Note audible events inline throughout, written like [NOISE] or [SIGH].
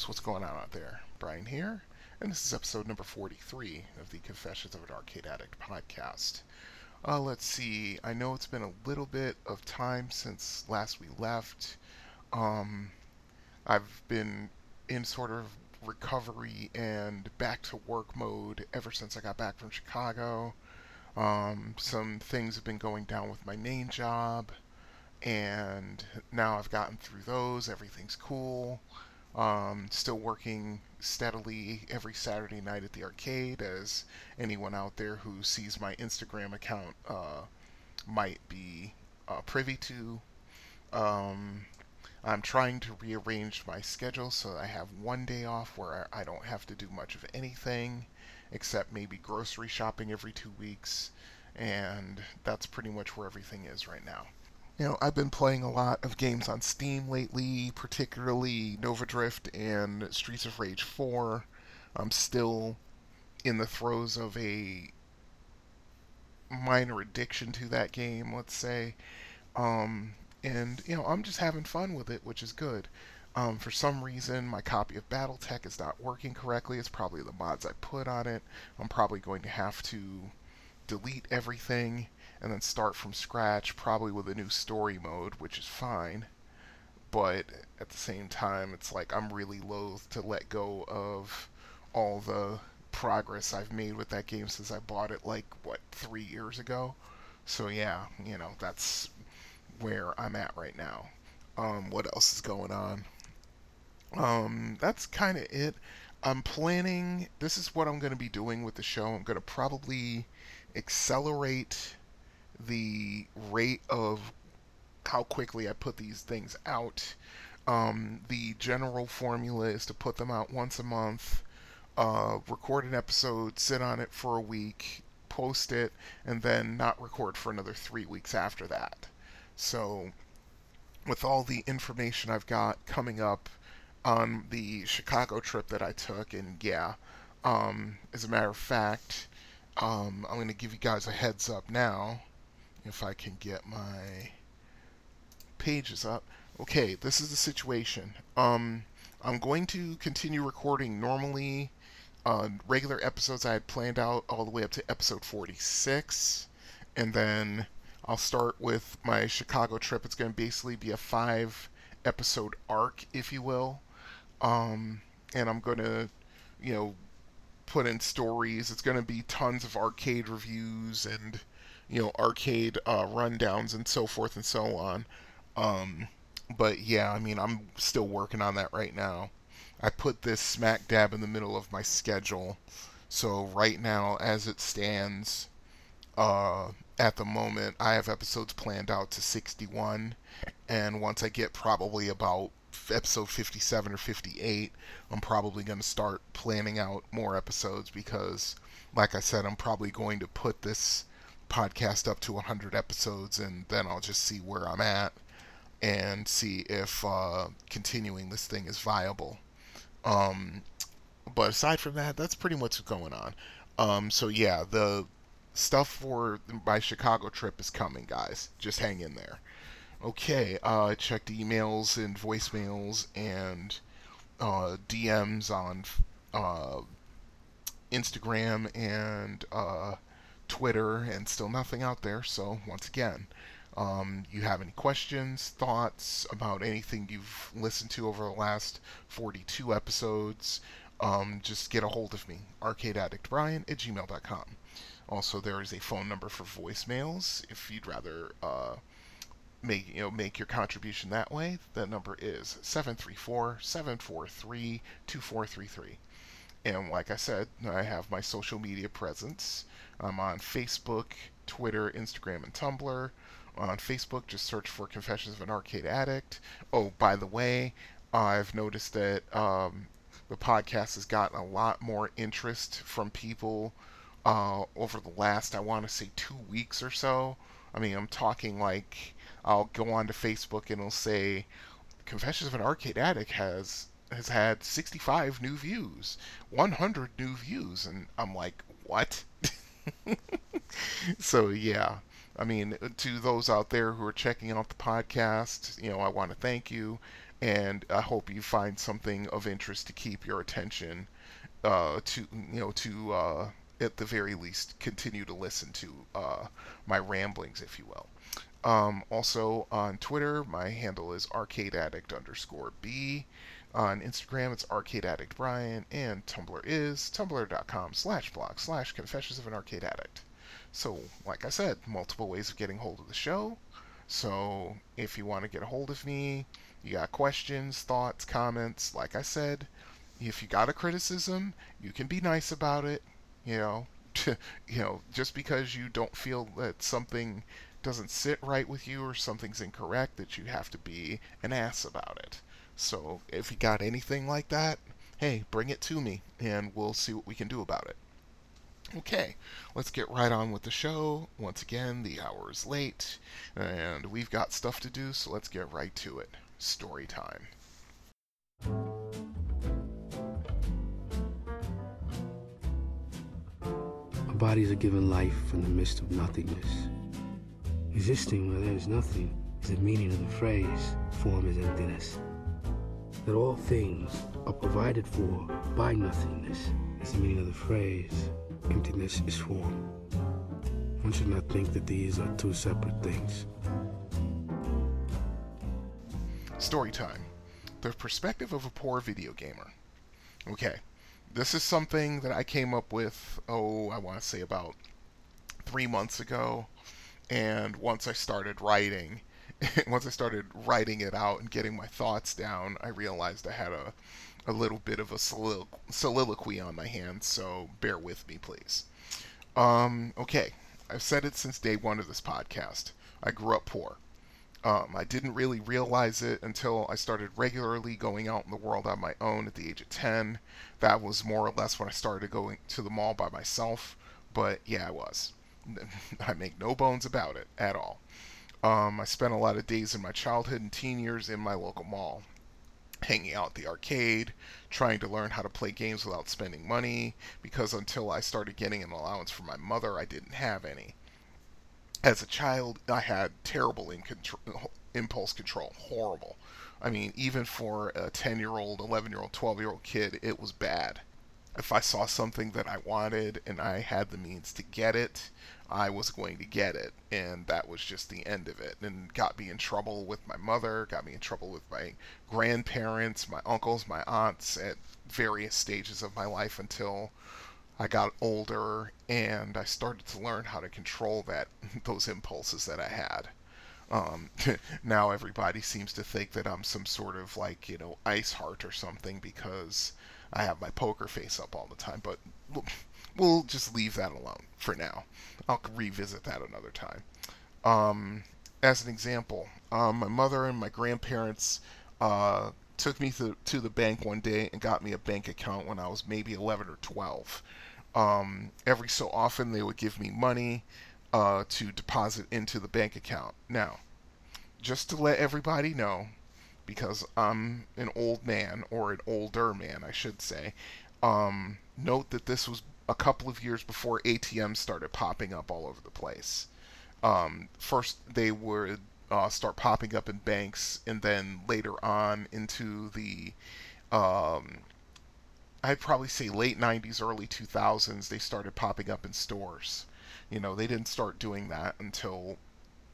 Folks, what's going on out there? Brian here, and this is episode number 43 of the Confessions of an Arcade Addict podcast. Uh, let's see, I know it's been a little bit of time since last we left. Um, I've been in sort of recovery and back to work mode ever since I got back from Chicago. Um, some things have been going down with my main job, and now I've gotten through those. Everything's cool. Um, still working steadily every Saturday night at the arcade, as anyone out there who sees my Instagram account uh, might be uh, privy to. Um, I'm trying to rearrange my schedule so I have one day off where I don't have to do much of anything except maybe grocery shopping every two weeks, and that's pretty much where everything is right now. You know, I've been playing a lot of games on Steam lately, particularly Nova Drift and Streets of Rage 4. I'm still in the throes of a minor addiction to that game, let's say. Um, and, you know, I'm just having fun with it, which is good. Um, for some reason, my copy of Battletech is not working correctly. It's probably the mods I put on it. I'm probably going to have to delete everything and then start from scratch, probably with a new story mode, which is fine. But at the same time, it's like I'm really loath to let go of all the progress I've made with that game since I bought it like what three years ago. So yeah, you know that's where I'm at right now. Um, what else is going on? Um, that's kind of it. I'm planning. This is what I'm going to be doing with the show. I'm going to probably accelerate the rate of how quickly I put these things out. Um, the general formula is to put them out once a month, uh, record an episode, sit on it for a week, post it, and then not record for another three weeks after that. So, with all the information I've got coming up on the Chicago trip that I took, and yeah, um, as a matter of fact, um, I'm going to give you guys a heads up now if I can get my pages up. Okay, this is the situation. Um, I'm going to continue recording normally uh, regular episodes I had planned out all the way up to episode 46, and then I'll start with my Chicago trip. It's going to basically be a five episode arc, if you will. Um, and I'm going to, you know, put in stories. It's going to be tons of arcade reviews and you know, arcade uh, rundowns and so forth and so on. Um, but yeah, I mean, I'm still working on that right now. I put this smack dab in the middle of my schedule. So right now, as it stands, uh, at the moment, I have episodes planned out to 61. And once I get probably about episode 57 or 58, I'm probably going to start planning out more episodes because, like I said, I'm probably going to put this podcast up to 100 episodes, and then I'll just see where I'm at and see if uh, continuing this thing is viable. Um, but aside from that, that's pretty much what's going on. Um, so yeah, the stuff for my Chicago trip is coming, guys. Just hang in there. Okay, uh, I checked emails and voicemails and uh, DMs on uh, Instagram and uh, Twitter, and still nothing out there. So, once again, um, you have any questions, thoughts about anything you've listened to over the last 42 episodes, um, just get a hold of me, arcadeaddictbrian at gmail.com. Also, there is a phone number for voicemails if you'd rather uh, make you know make your contribution that way. The number is 734-743-2433. And like I said, I have my social media presence. I'm on Facebook, Twitter, Instagram, and Tumblr. On Facebook, just search for Confessions of an Arcade Addict. Oh, by the way, I've noticed that um, the podcast has gotten a lot more interest from people uh, over the last, I want to say, two weeks or so. I mean, I'm talking like I'll go on to Facebook and it'll say Confessions of an Arcade Addict has has had 65 new views, 100 new views, and I'm like, what? [LAUGHS] [LAUGHS] so yeah, I mean, to those out there who are checking out the podcast, you know, I want to thank you, and I hope you find something of interest to keep your attention. Uh, to you know, to uh, at the very least continue to listen to uh, my ramblings, if you will. Um, also on Twitter, my handle is arcadeaddict underscore b. On Instagram, it's Arcade Addict Brian, and Tumblr is tumblr.com slash blog slash confessions of an arcade addict. So, like I said, multiple ways of getting hold of the show. So, if you want to get a hold of me, you got questions, thoughts, comments, like I said, if you got a criticism, you can be nice about it. You know, [LAUGHS] you know, just because you don't feel that something doesn't sit right with you or something's incorrect, that you have to be an ass about it. So if you got anything like that, hey, bring it to me and we'll see what we can do about it. Okay, let's get right on with the show. Once again, the hour is late and we've got stuff to do, so let's get right to it. Story time. Our bodies are given life in the midst of nothingness. Existing where there is nothing is the meaning of the phrase, form is emptiness that all things are provided for by nothingness is the meaning of the phrase, emptiness is form. One should not think that these are two separate things. Story time. The perspective of a poor video gamer. Okay, this is something that I came up with, oh, I want to say about three months ago. And once I started writing, [LAUGHS] once I started writing it out and getting my thoughts down, I realized I had a, a little bit of a solilo- soliloquy on my hands, so bear with me, please. Um, okay, I've said it since day one of this podcast. I grew up poor. Um, I didn't really realize it until I started regularly going out in the world on my own at the age of 10. That was more or less when I started going to the mall by myself. But yeah, I was. [LAUGHS] I make no bones about it at all. Um, I spent a lot of days in my childhood and teen years in my local mall, hanging out at the arcade, trying to learn how to play games without spending money, because until I started getting an allowance from my mother, I didn't have any. As a child, I had terrible control, impulse control, horrible. I mean, even for a 10 year old, 11 year old, 12 year old kid, it was bad. If I saw something that I wanted and I had the means to get it, I was going to get it, and that was just the end of it. And got me in trouble with my mother, got me in trouble with my grandparents, my uncles, my aunts at various stages of my life until I got older and I started to learn how to control that [LAUGHS] those impulses that I had. Um, [LAUGHS] now everybody seems to think that I'm some sort of like you know ice heart or something because I have my poker face up all the time. But we'll just leave that alone for now. I'll revisit that another time. Um, as an example, um, my mother and my grandparents uh, took me to, to the bank one day and got me a bank account when I was maybe 11 or 12. Um, every so often, they would give me money uh, to deposit into the bank account. Now, just to let everybody know, because I'm an old man, or an older man, I should say, um, note that this was a couple of years before ATMs started popping up all over the place. Um, first, they would uh, start popping up in banks, and then later on into the, um, I'd probably say late 90s, early 2000s, they started popping up in stores. You know, they didn't start doing that until,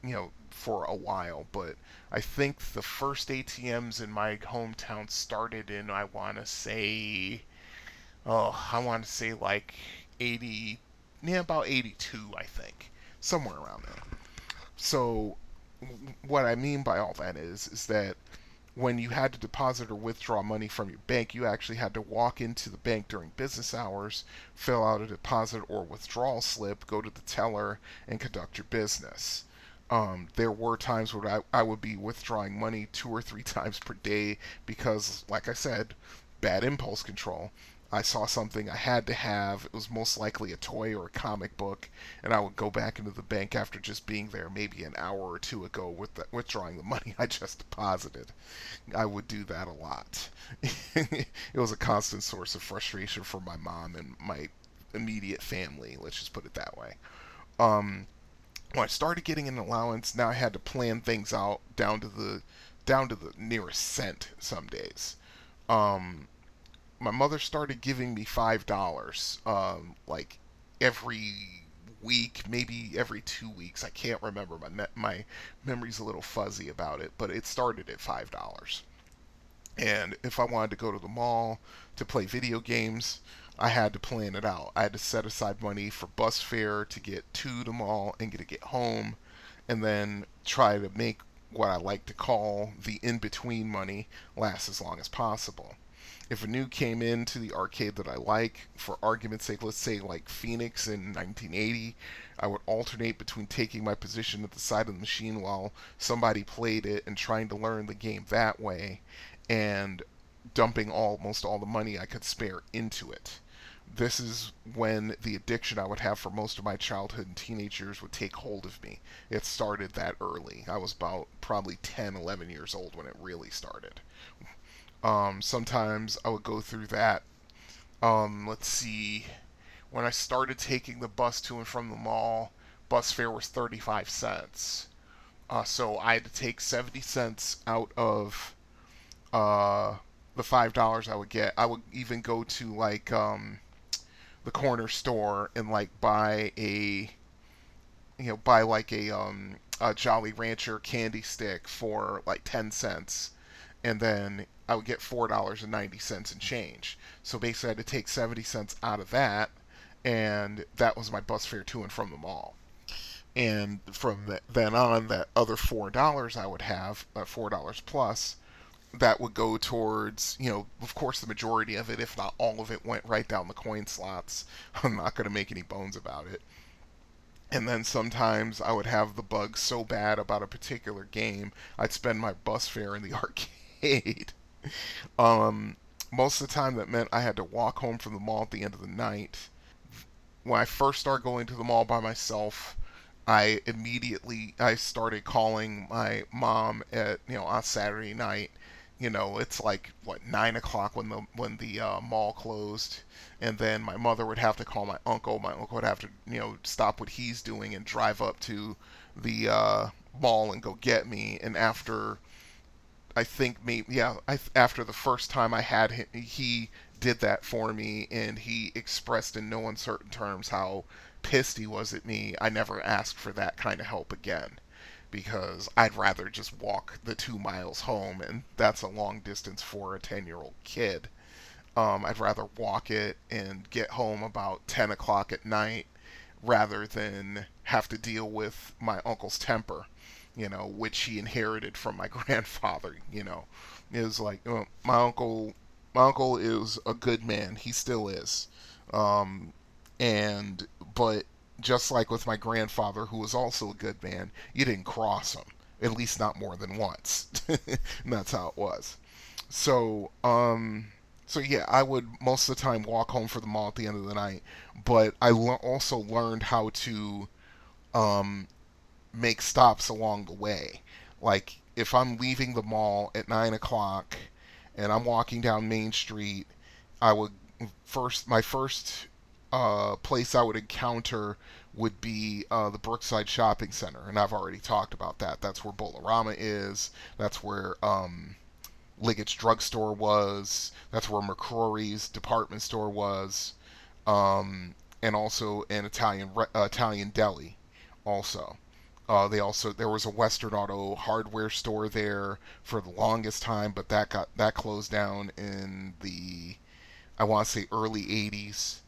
you know, for a while, but I think the first ATMs in my hometown started in, I want to say, oh, I want to say like 80, yeah, about 82, I think, somewhere around there. So, what I mean by all that is, is that when you had to deposit or withdraw money from your bank, you actually had to walk into the bank during business hours, fill out a deposit or withdrawal slip, go to the teller, and conduct your business. Um, there were times where I, I would be withdrawing money two or three [LAUGHS] times per day because, like I said, bad impulse control I saw something I had to have. It was most likely a toy or a comic book, and I would go back into the bank after just being there maybe an hour or two ago with the, withdrawing the [LAUGHS] money I just deposited. I would do that a lot. [LAUGHS] it was a constant source of frustration for my mom and my immediate family. Let's just put it that way. Um, when I started getting an allowance, now I had to plan things out down to the down to the nearest cent some days. Um, my mother started giving me five dollars, um, like every week, maybe every two weeks. I can't remember. My my memory's a little fuzzy about it, but it started at five dollars. And if I wanted to go to the mall to play video games, I had to plan it out. I had to set aside money for bus fare to get to the mall and get to get home, and then try to make what I like to call the in between money last as long as possible if a new came into the arcade that I like, for argument's sake, let's say like Phoenix in 1980, I would alternate between taking my position at the side of the machine while somebody played it and trying to learn the game that way, and dumping almost all the money I could spare into it. This is when the addiction I would have for most of my childhood and teenage years would take hold of me. It started that early. I was about probably 10, 11 years old when it really started. Um, sometimes I would go through that. Um, let's see. When I started taking the bus to and from the mall, bus fare was 35 cents. Uh, so I had to take 70 cents out of uh, the $5 I would get. I would even go to like um, the corner store and like buy a you know buy like a um, a Jolly Rancher candy stick for like 10 cents and then I would get four dollars and ninety cents in change. So basically, I had to take seventy cents out of that, and that was my bus fare to and from the mall. And from the, then on, that other four dollars I would have, uh, four dollars plus, that would go towards, you know, of course, the majority of it, if not all of it, went right down the coin slots. [LAUGHS] I'm not going to make any bones about it. And then sometimes I would have the bug so bad about a particular game, I'd spend my bus fare in the [LAUGHS] arcade [LAUGHS] um, most of the time, that meant I had to walk home from the mall at the end of the night. When I first started going to the mall by myself, I immediately I started calling my mom at you know on Saturday night. You know, it's like what nine o'clock when the when the uh, mall closed, and then my mother would have to call my uncle. My uncle would have to you know stop what he's doing and drive up to the uh, mall and go get me. And after I think maybe yeah. I, after the first time I had him, he did that for me, and he expressed in no uncertain terms how pissed he was at me. I never asked for that kind of help again because I'd rather just walk the two miles home, and that's a long distance for a 10 year old kid. Um, I'd rather walk it and get home about 10 o'clock at night rather than have to deal with my uncle's temper you know, which he inherited from my [LAUGHS] grandfather, you know. Was like uh, my uncle my uncle is a good man. He still is. Um, and but just like with my grandfather who was also a good man, you didn't cross him. At least not more than once. [LAUGHS] and that's how it was. So, um so yeah, I would most of the time walk home for the mall at the end of the night, but I lo- also learned how to um, make stops along the way. Like if I'm leaving the mall at nine o'clock and I'm walking down Main Street, I would first my first uh, place I would encounter would be uh, the Brookside Shopping Center, and I've already talked about that. That's where Bowl-O-Rama is. That's where um, Liggett's Drugstore was. That's where McCrory's department store was, um, and also an Italian uh, Italian deli, also. Uh, they also there was a Western Auto hardware store there for the longest time, but that got that closed down in the I want to say early '80s.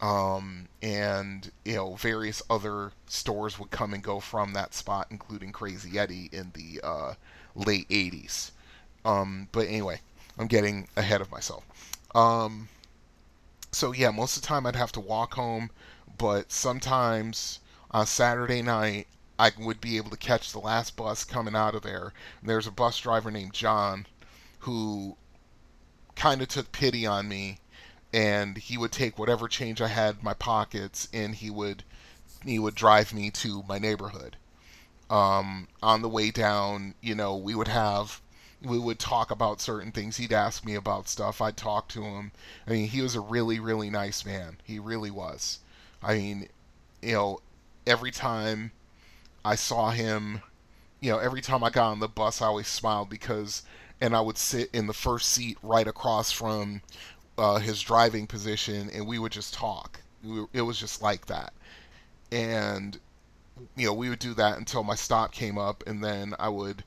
Um, and you know various other stores would come and go from that spot, including Crazy Eddie in the uh, late '80s. Um, but anyway, I'm getting ahead of myself. Um, so yeah, most of the time I'd have to walk home, but sometimes on Saturday night I would be able to catch the last bus coming out of there. And there's a bus driver named John who kind of took pity on me and he would take whatever change I had in my pockets, and he would he would drive me to my neighborhood. Um, on the way down, you know, we would have we would talk about certain things. He'd ask me about stuff. I'd talk to him. I mean, he was a really, really nice man. He really was. I mean, you know, every time I saw him, you know, every time I got on the bus, I always smiled because, and I would sit in the first seat right across from uh, his driving position, and we would just talk. It was just like that, and you know, we would do that until my stop came up, and then I would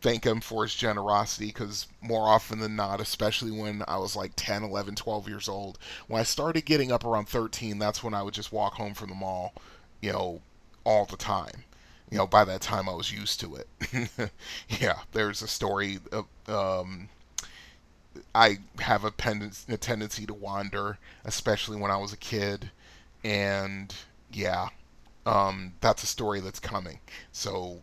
thank him for his generosity because more often than not, especially when I was like 10, 11, 12 years old, when I started getting up around 13, that's when I would just walk home from the mall, you know, all the time. You know, by that time I was used to it. [LAUGHS] yeah, there's a story of, um, I have a, a tendency to wander, especially when I was a kid, and yeah, um, that's a story that's coming. So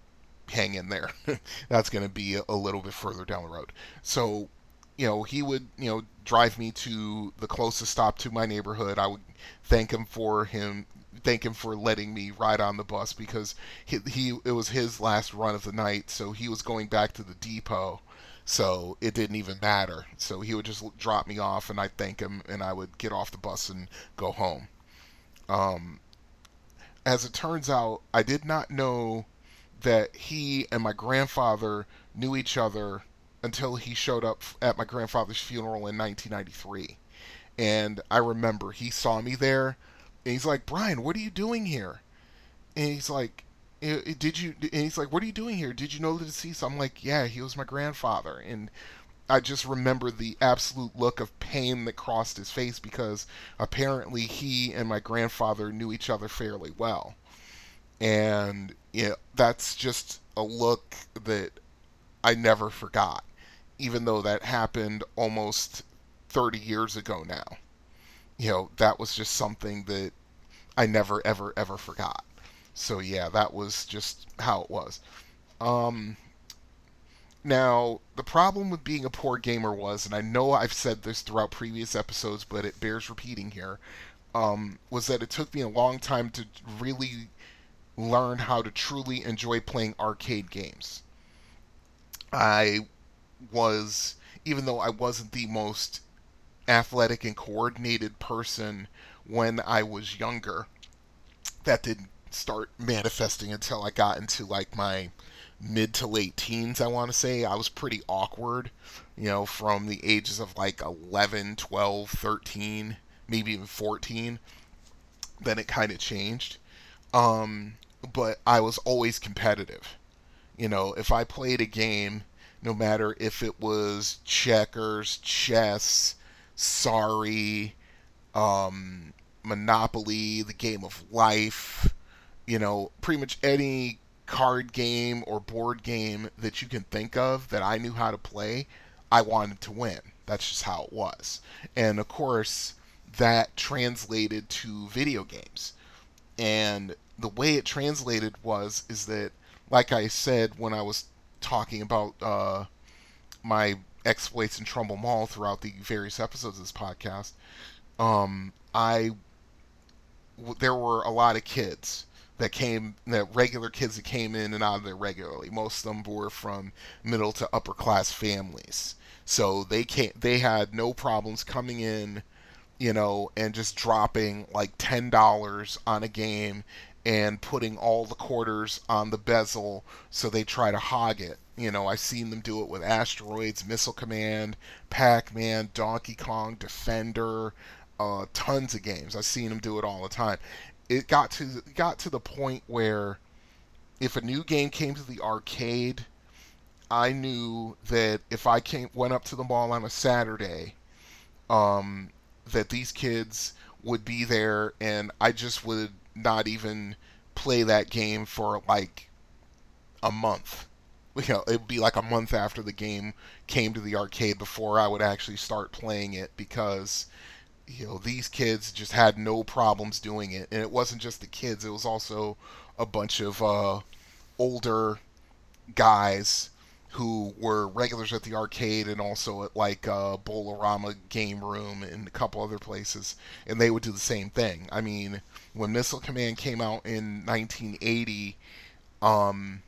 hang in there. [LAUGHS] That's going to be a, a little bit further down the road. So, you know, he would, you know, drive me to the closest stop to my neighborhood. I would thank him for him thank him for letting me ride on the bus because he, he it was his last run of the night, so he was going back to the depot. So it didn't even matter. So he would just drop me off, and I'd thank him, and I would get off the bus and go home. Um, as it turns out, I did not know that he and my grandfather knew each other until he showed up at my grandfather's funeral in 1993. And I remember he saw me there and he's like, Brian, what are you doing here? And he's like, did you, and he's like, what are you doing here? Did you know the deceased? I'm like, yeah, he was my grandfather. And I just remember the absolute look of pain that crossed his face because apparently he and my grandfather knew each other fairly well and you know, that's just a look that I never forgot, even though that happened almost 30 years ago now. You know, that was just something that I never, ever, ever forgot. So yeah, that was just how it was. Um, now, the problem with being a poor gamer was, and I know I've said this throughout previous episodes, but it bears repeating here, um, was that it took me a long time to really learn how to truly enjoy playing arcade games. I was, even though I wasn't the most athletic and coordinated person when I was younger, that didn't start manifesting until I got into like my mid to late teens, I want to say. I was pretty awkward, you know, from the ages of like 11, 12, 13, maybe even 14. Then it kind of changed. Um, but I was always competitive. You know, if I played a game, no matter if it was checkers, chess, sorry, um, Monopoly, the game of life, you know, pretty much any card game or board game that you can think of that I knew how to play, I wanted to win. That's just how it was. And of course, that translated to video games. And the way it translated was is that like I said when I was talking about uh, my exploits in Trumbull Mall throughout the various episodes of this podcast, um, I w- there were a lot of kids that came, that regular kids that came in and out of there regularly. Most of them were from middle to upper class families, so they came, they had no problems coming in, you know, and just dropping like ten dollars on a game and putting all the quarters on the bezel so they try to hog it. You know, I've seen them do it with Asteroids, Missile Command, Pac Man, Donkey Kong, Defender, uh, tons of games. I've seen them do it all the time. It got to got to the point where if a new game came to the arcade, I knew that if I came went up to the mall on a Saturday, um, that these kids would be there, and I just would not even play that game for like a month. You know, it would be like a month after the game came to the arcade before I would actually start playing it because you know these kids just had no problems doing it, and it wasn't just the kids; it was also a bunch of uh, older guys who were regulars at the arcade and also at like uh, Bowl-O-Rama Game Room and a couple other places, and they would do the same thing. I mean, when Missile Command came out in 1980, um,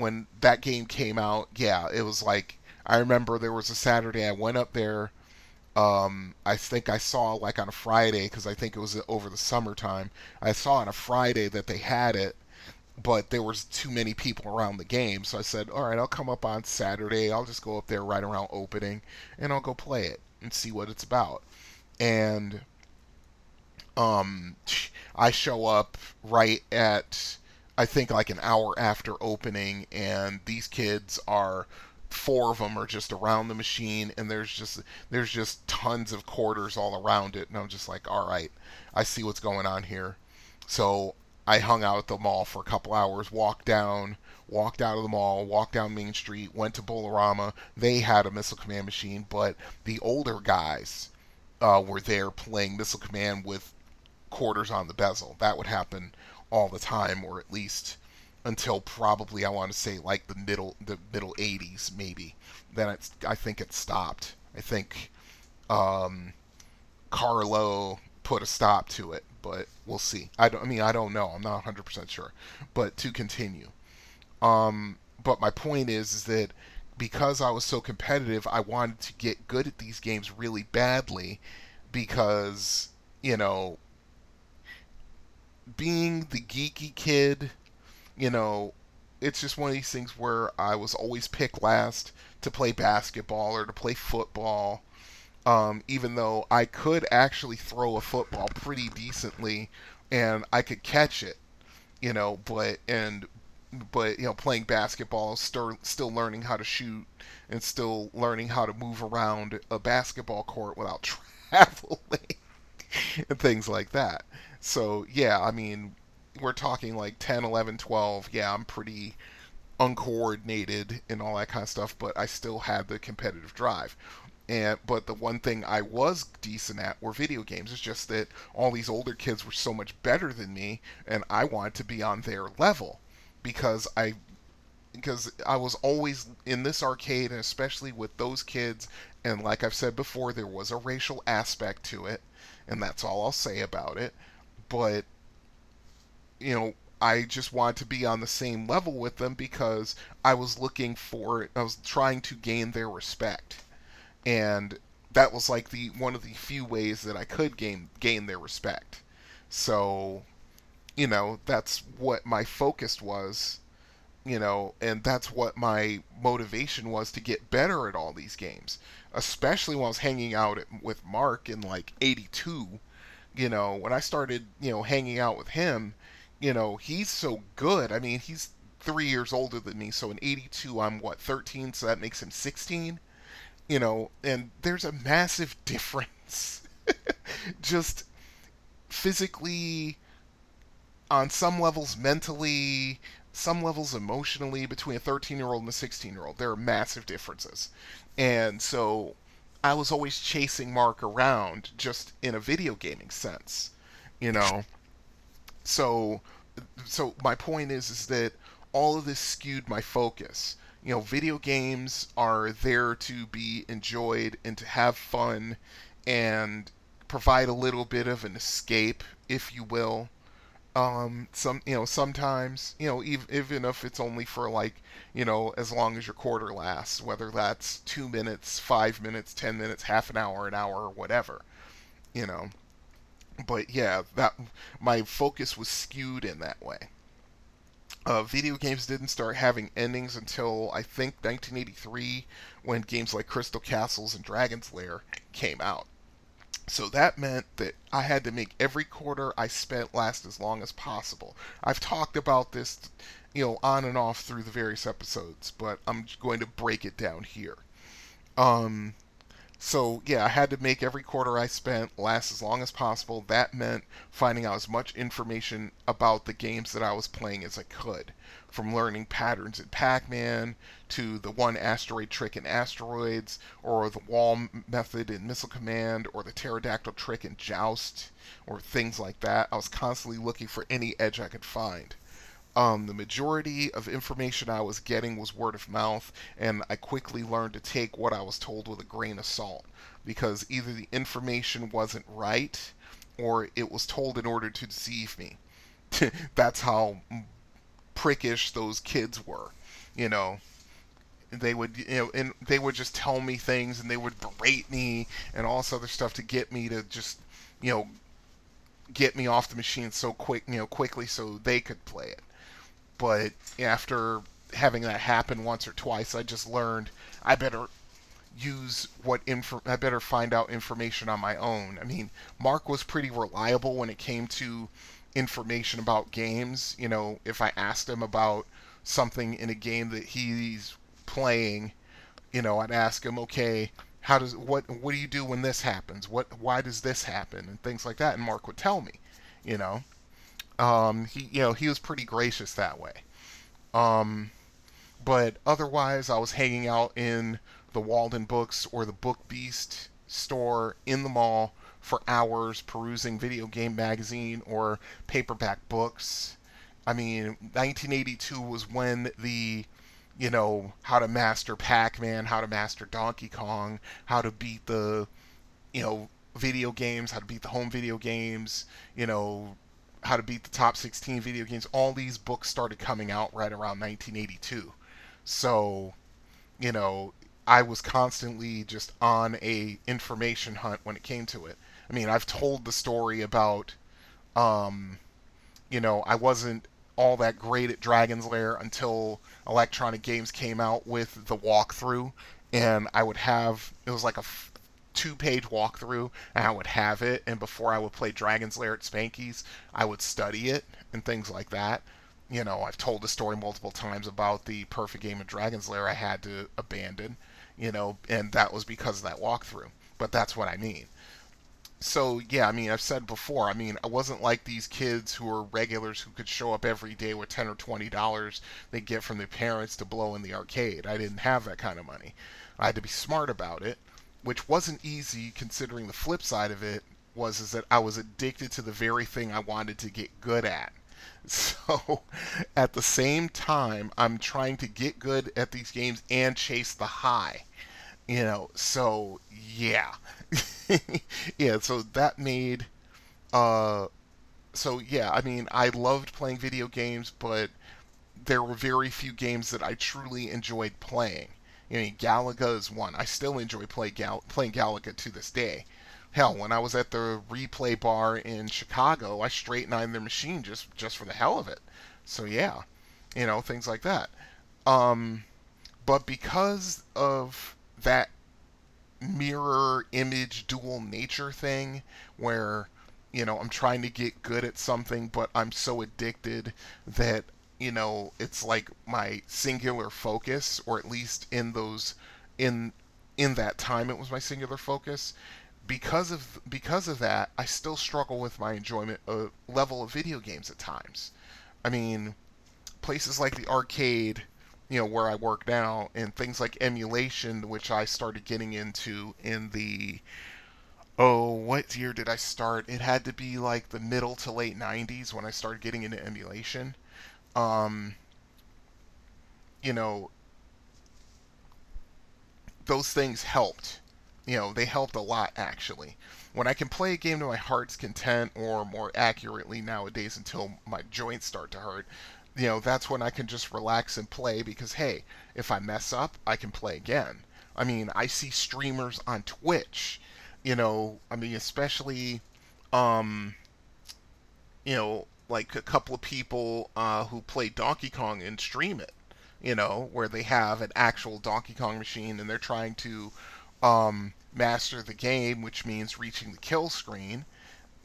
when that game came out, yeah, it was like I remember there was a Saturday I went up there. Um, I think I saw like on a Friday because I think it was over the summertime. I saw on a Friday that they had it, but there was too many people around the game, so I said, "All right, I'll come up on Saturday. I'll just go up there right around opening, and I'll go play it and see what it's about." And um, I show up right at I think like an hour after opening, and these kids are four of them are just around the machine, and there's just there's just tons of quarters all around it, and I'm just like, all right, I see what's going on here. So I hung out at the mall for a couple hours, walked down, walked out of the mall, walked down Main Street, went to Bowl-O-Rama. They had a Missile Command machine, but the older guys uh, were there playing Missile Command with quarters on the bezel. That would happen all the time, or at least until probably I want to say like the middle the middle 80s maybe. Then it's I think it stopped. I think um, Carlo put a stop to it, but we'll see. I don't. I mean, I don't know. I'm not 100% sure. But to continue, um, but my point is, is that because I was so competitive, I wanted to get good at these games really badly because you know being the geeky kid, you know, it's just one of these things where I was always picked last to play basketball or to play football. Um, even though I could actually throw a football pretty decently and I could catch it, you know, but and but you know, playing basketball, still still learning how to shoot and still learning how to move around a basketball court without [LAUGHS] traveling and things like that. So, yeah, I mean, we're talking like 10, 11, 12. Yeah, I'm pretty uncoordinated and all that kind of stuff, but I still had the competitive drive. And but the one thing I was decent at were video games. It's just that all these older kids were so much better than me, and I wanted to be on their level because I because I was always in this arcade, and especially with those kids. And like I've said before, there was a racial aspect to it, and that's all I'll say about it but you know, I just wanted to be on the same level with them because I was looking for I was trying to gain their respect. And that was like the one of the few ways that I could gain gain their respect. So, you know, that's what my focus was, you know, and that's what my motivation was to get better at all these games. Especially when I was hanging out at, with Mark in like 82 you know, when I started, you know, hanging out with him, you know, he's so good. I mean, he's three years older than me, so in 82, I'm what, 13, so that makes him 16? You know, and there's a massive [LAUGHS] difference. Just physically, on some levels, mentally, some levels emotionally, between a 13 year old and a 16 year old. There are massive differences. And so I was always chasing Mark around just in a video gaming sense, you know. So so my point is is that all of this skewed my focus. You know, video games are there to be enjoyed and to have fun and provide a little bit of an escape, if you will, um, some you know sometimes you know even, even if it's only for like you know as long as your quarter lasts, whether that's two minutes, five minutes, ten minutes, half an hour, an hour, or whatever, you know. But yeah, that my focus was skewed in that way. Uh, video games didn't start having endings until I think 1983, when games like Crystal Castles and Dragon's Lair came out. So that meant that I had to make every quarter I spent last as long as possible. I've talked about this, you know, on and off through the various episodes, but I'm going to break it down here. Um, so yeah, I had to make every quarter I spent last as long as possible. That meant finding out as much information about the games that I was playing as I could, from learning patterns in Pac-Man to the one asteroid trick in Asteroids, or the wall method in Missile Command, or the pterodactyl trick in Joust, or things like that. I was constantly looking for any edge I could find. Um, the majority of information I was getting was word of mouth, and I quickly learned to take what I was told with a grain of salt because either the information wasn't right or it was told in order to deceive me. [LAUGHS] That's how prickish those kids were, you know. They would you know and they would just tell me things and they would berate me and all this other stuff to get me to just you know get me off the machine so quick you know quickly so they could play it. But after having that happen once or twice i just learned i better use what info i better find out information on my own. I mean mark was pretty reliable when it came to information about games you know if i asked him about something in a game that he's playing, you know, I'd ask him, okay, how does what what do you do when this happens? What why does this happen and things like that? And Mark would tell me, you know. Um, he you know he was pretty gracious that way. Um, but otherwise, I was hanging out in the Walden Books or the Book Beast store in the mall for hours perusing video game magazine or paperback books. I mean, 1982 was when the you know, how to master Pac-Man, how to master Donkey Kong, how to beat the, you know, video games, how to beat the home video games, you know, how to beat the top 16 video games. All these books started coming out right around 1982. So, you know, I was constantly just on a information hunt when it came to it. I mean, I've told the story about um you know, I wasn't all that great at Dragon's Lair until Electronic Games came out with the walkthrough, and I would have it was like a f- two-page walkthrough, and I would have it, and before I would play Dragon's Lair at Spanky's, I would study it and things like that. You know, I've told the story multiple times about the perfect game of Dragon's Lair I had to abandon, you know, and that was because of that walkthrough. But that's what I mean so yeah, I mean, I've said before. I mean, I wasn't like these kids who were regulars who could show up every day with ten or twenty dollars they get from their parents to blow in the arcade. I didn't have that kind of money. I had to be smart about it, which wasn't easy considering the flip side of it was is that I was addicted to the very thing I wanted to get good at. [LAUGHS] So at the same time, I'm trying to get good at these games and chase the high. You know, so yeah. [LAUGHS] yeah, so that made uh so yeah, I mean, I loved playing video games, but there were very few games that I truly enjoyed playing. I mean, Galaga is one. I still enjoy play Gal- playing Galaga to this day. Hell, when I was at the replay bar in Chicago, I straight nined their machine just just for the hell of it. So yeah, you know things like that. Um, but because of that mirror image dual nature thing where you know I'm trying to get good at something but I'm so addicted that you know it's like my singular focus or at least in those in in that time it was my singular focus. Because of because of that I still struggle with my enjoyment uh, level of video games at times. I mean places like the arcade you know where I work now, and things like emulation, which I started getting into in the oh, what year did I start? It had to be like the middle to late '90s when I started getting into emulation. Um, you know, those things helped. You know, they helped a lot actually. When I can play a game to my heart's content, or more accurately nowadays until my joints start to hurt, you know, that's when I can just relax and play because, hey, if I mess up, I can play again. I mean, I see streamers on Twitch, you know, I mean, especially, um, you know, like a couple of people uh, who play Donkey Kong and stream it, you know, where they have an actual Donkey Kong machine and they're trying to um, master the game, which means reaching the kill screen,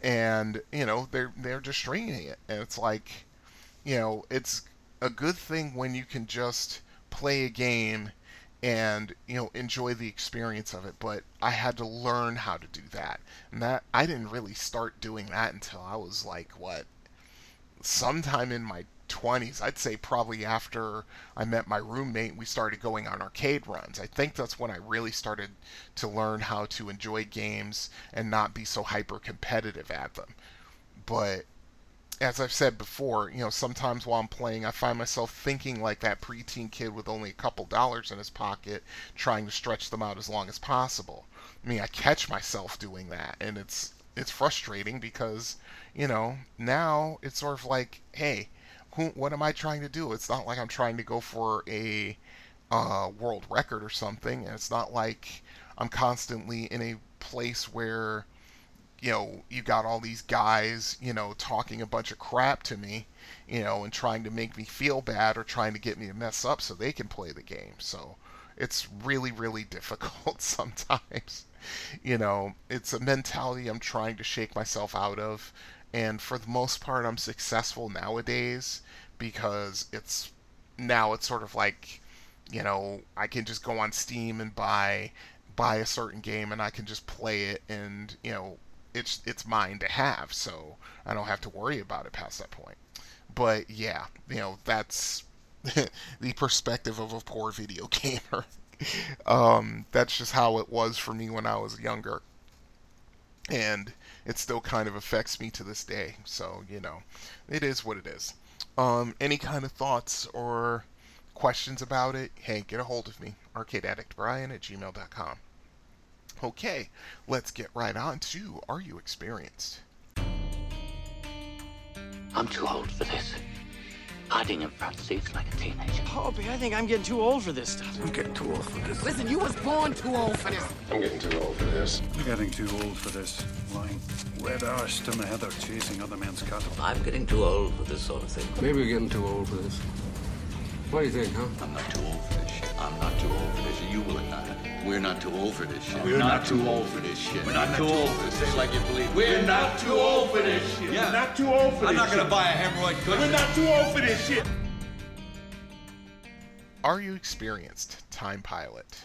and you know they're they're just streaming it, and it's like you know, it's a good thing when you can just play a game and you know enjoy the experience of it but i had to learn how to do that. And that i didn't really start doing that until i was like what sometime in my 20s i'd say probably after i met my roommate we started going on arcade runs. I think that's when i really started to learn how to enjoy games and not be so hyper competitive at them. But as I've said before, you know, sometimes while I'm playing, I find myself thinking like that preteen kid with only a couple dollars in his pocket, trying to stretch them out as long as possible. I mean, I catch myself doing that, and it's it's frustrating because, you know, now it's sort of like, hey, who, what am I trying to do? It's not like I'm trying to go for a uh, world record or something, and it's not like I'm constantly in a place where you know, you got all these guys, you know, talking a bunch of crap to me, you know, and trying to make me feel bad or trying to get me to mess up so they can play the game. So it's really, really [LAUGHS] difficult [LAUGHS] sometimes. You know, it's a mentality I'm trying to shake myself out of. And for the most part, I'm successful nowadays because it's now it's sort of like, you know, I can just go on Steam and buy buy a certain game and I can just play it and, you know, it's it's mine to have, so I don't have to worry about it past that point. But yeah, you know that's [LAUGHS] the perspective of a poor video [LAUGHS] gamer. um, that's just how it was for me when I was younger, and it still kind of affects me to this day. So you know, it is what it is. Um, any kind of thoughts or questions about it? Hey, get a hold of me, arcadeaddictbrian at gmail.com. Okay, let's get right on to Are You Experienced? I'm too old for this. Hiding in front seats like a teenager. Poppy, I think I'm getting too old for this stuff. I'm getting too old for this. Listen, you was born too old for this. I'm getting too old for this. I'm getting too old for this. Lying red arsed in the heather chasing other men's cattle. I'm getting too old for this sort of thing. Maybe we're getting too old for this. What do you think, huh? I'm not too old for this shit. I'm not too old for this shit. You will not. We're not too old for this shit. We're not too old for this shit. We're not too old for this. Say like you believe. We're not too old for this shit. Yeah. We're not too old for this. I'm not gonna buy a hemorrhoid cushion. We're not too old for this shit. Are You Experienced? Time Pilot.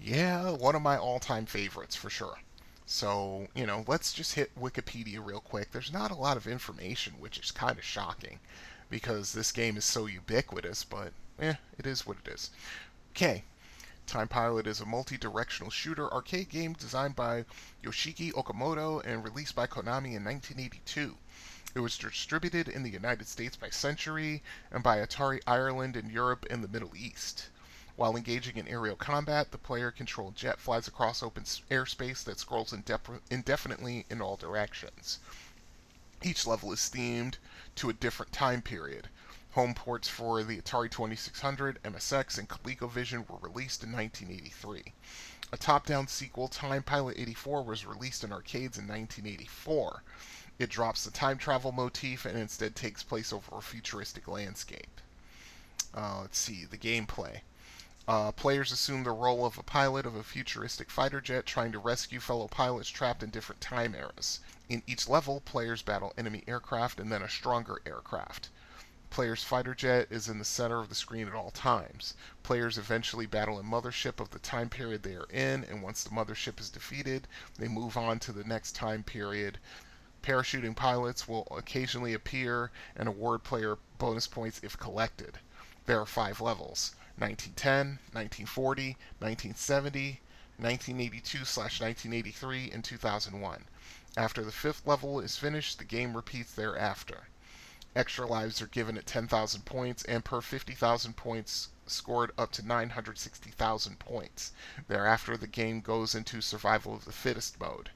Yeah, one of my all time favorites for sure. So, you know, let's just hit Wikipedia real quick. There's not a lot of information, which is kind of shocking because this game is so ubiquitous, but eh, it is what it is. Okay. Time Pilot is a multi directional shooter arcade game designed by Yoshiki Okamoto and released by Konami in 1982. It was distributed in the United States by Centuri and by Atari Ireland and Europe and the Middle East. While engaging in aerial combat, the player controlled jet flies across open airspace that scrolls indep- indefinitely in all directions. Each level is themed to a different time period. Home ports for the Atari 2600, MSX, and ColecoVision were released in 1983. A top down sequel, Time Pilot 84, was released in arcades in 1984. It drops the time travel motif and instead takes place over a futuristic landscape. Uh, let's see, the gameplay. Uh, players assume the role of a pilot of a futuristic fighter jet trying to rescue fellow pilots trapped in different time eras. In each level, players battle enemy aircraft and then a stronger aircraft. Player's fighter jet is in the center of the screen at all times. Players eventually battle a mothership of the time period they are in, and once the mothership is defeated, they move on to the next time period. Parachuting pilots will occasionally appear and award player bonus points if collected. There are five levels 1910, 1940, 1970, 1982 1983, and 2001. After the fifth level is finished, the game repeats thereafter. Extra lives are given at 10,000 points, and per 50,000 points scored up to 960,000 points. Thereafter, the game goes into survival of the fittest mode.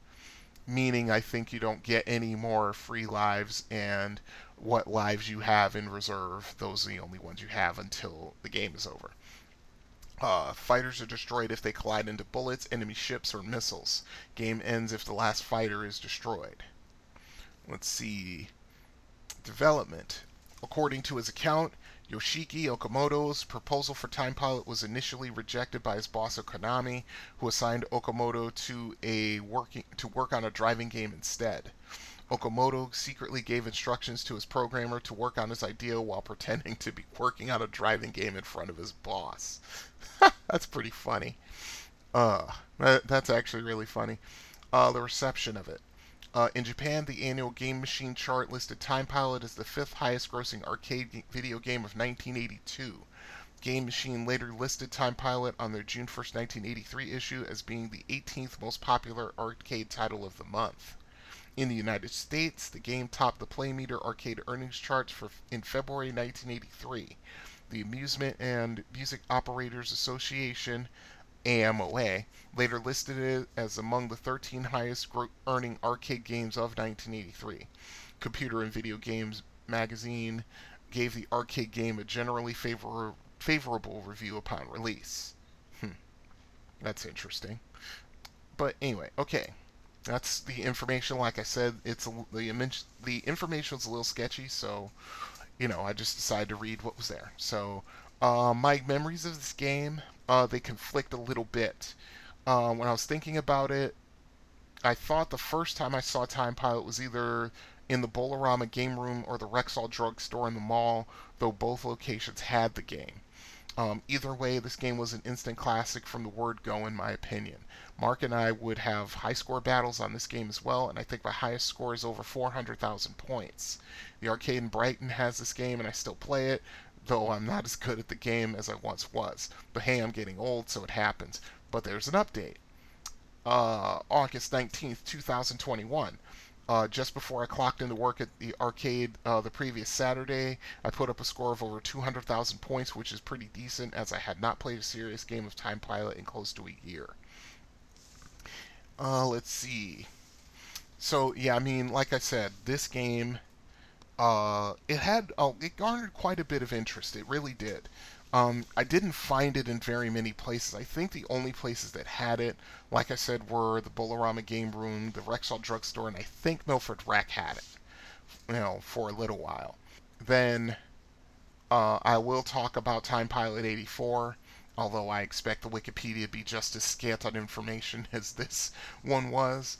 Meaning, I think you don't get any more free lives, and what lives you have in reserve, those are the only ones you have until the game is over. Uh, fighters are destroyed if they collide into bullets, enemy ships, or missiles. Game ends if the last fighter is destroyed. Let's see. Development. According to his account, Yoshiki Okamoto's proposal for Time Pilot was initially rejected by his boss Konami, who assigned Okamoto to a working to work on a driving game instead. Okamoto secretly gave instructions to his programmer to work on his idea while pretending to be working on a driving game in front of his boss. [LAUGHS] that's pretty funny. Uh, that's actually really funny. Uh, the reception of it. Uh, in Japan, the annual Game Machine chart listed Time Pilot as the fifth highest grossing arcade video game of 1982. Game Machine later listed Time Pilot on their June 1st, 1983 issue as being the 18th most popular arcade title of the month. In the United States, the game topped the Playmeter arcade earnings charts for in February 1983. The Amusement and Music Operators Association, AMOA, later listed it as among the 13 highest earning arcade games of 1983. Computer and Video Games magazine gave the arcade game a generally favor- favorable review upon release. Hmm. That's interesting. But anyway, okay. That's the information. Like I said, it's a, the the information was a little sketchy, so you know I just decided to read what was there. So uh, my memories of this game uh, they conflict a little bit. Uh, when I was thinking about it, I thought the first time I saw Time Pilot was either in the Bowl-O-Rama game room or the Rexall drugstore in the mall, though both locations had the game. Um, either way, this game was an instant classic from the word go, in my opinion. Mark and I would have high score battles on this game as well, and I think my highest score is over 400,000 points. The arcade in Brighton has this game, and I still play it, though I'm not as good at the game as I once was. But hey, I'm getting old, so it happens. But there's an update. Uh, August 19th, 2021 uh, just before I clocked into work at the arcade uh, the previous Saturday. I put up a score of over 200,000 points, which is pretty decent as I had not played a serious game of Time Pilot in close to a year. Uh, let's see. So yeah, I mean, like I said, this game, uh, it had, oh, it garnered quite a bit of interest. It really did. Um, I didn't find it in very many places. I think the only places that had it, like I said, were the Bowl-O-Rama Game Room, the Rexall Drugstore, and I think Milford Rack had it, you know, for a little while. Then uh, I will talk about Time Pilot 84, although I expect the Wikipedia to be just as scant on information [LAUGHS] as this one was.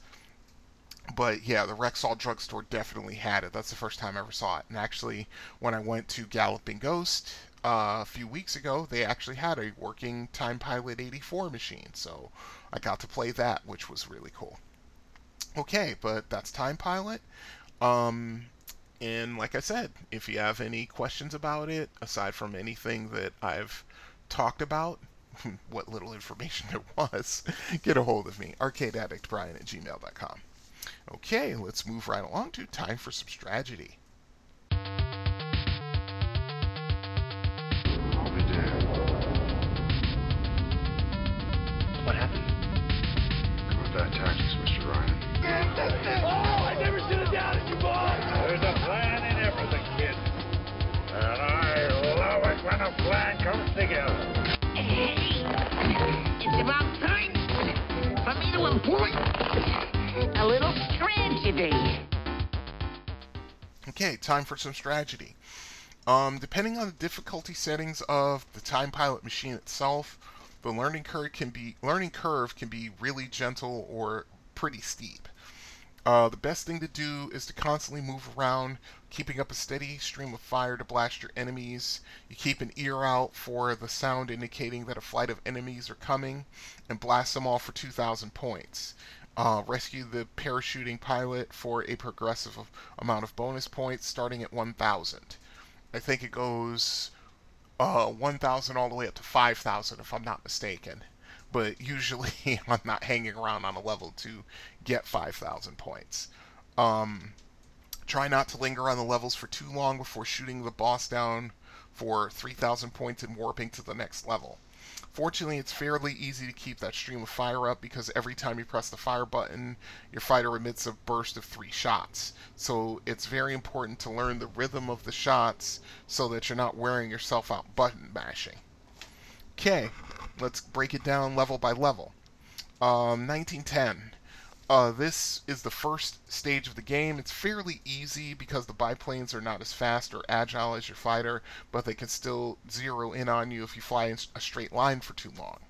But yeah, the Rexall Drugstore definitely had it. That's the first time I ever saw it. And actually, when I went to Galloping Ghost uh, a few weeks ago, they actually had a working Time Pilot 84 machine, so I got to play that, which was really cool. Okay, but that's Time Pilot. Um, and like I said, if you have any questions about it, aside from anything that I've talked about, [LAUGHS] what little information there was, get a hold of me, arcadeaddictbrian at gmail.com. Okay, let's move right along to time for some strategy. What happened? Combat tactics, Mr. Ryan. Love it when a plan comes together. It's about time for me to employ a little strategy. Okay, time for some strategy. Um, depending on the difficulty settings of the Time Pilot machine itself, the learning curve can be learning curve can be really gentle or pretty steep. Uh, the best thing to do is to constantly move around, keeping up a steady stream of fire to blast your enemies. You keep an ear out for the sound indicating that a flight of enemies are coming, and blast them all for 2,000 points. Uh, rescue the parachuting pilot for a progressive amount of bonus points, starting at 1,000. I think it goes uh, 1,000 all the way up to 5,000 if I'm not mistaken. But usually [LAUGHS] I'm not hanging around on a level to get 5,000 points. Um, try not to linger on the levels for too long before shooting the boss down for 3,000 points and warping to the next level. Fortunately, it's fairly easy to keep that stream of fire up because every time you press the fire button, your fighter emits a burst of three shots. So it's very important to learn the rhythm of the shots so that you're not wearing yourself out button mashing. Okay, let's break it down level by level. Um, 1910. Uh, this is the first stage of the game. It's fairly easy because the biplanes are not as fast or agile as your fighter, but they can still zero in on you if you fly in a straight line for too long.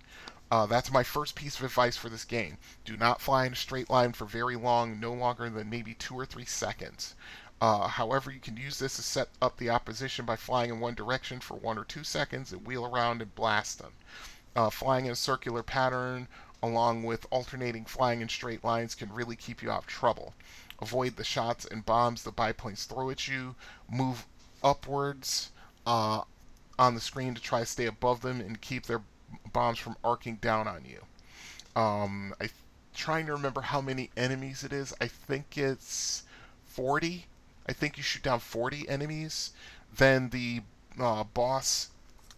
Uh, that's my first piece of advice for this game. Do not fly in a straight line for very long, no longer than maybe two or three seconds. Uh, however, you can use this to set up the opposition by flying in one direction for one or two seconds and wheel around and blast them. Uh, flying in a circular pattern along with alternating flying in straight lines, can really keep you out of trouble. Avoid the shots and bombs the biplanes throw at you. Move upwards uh, on the screen to try to stay above them and keep their bombs from arcing down on you. Um, I trying to remember how many enemies it is. I think it's 40. I think you shoot down 40 enemies. Then the uh, boss,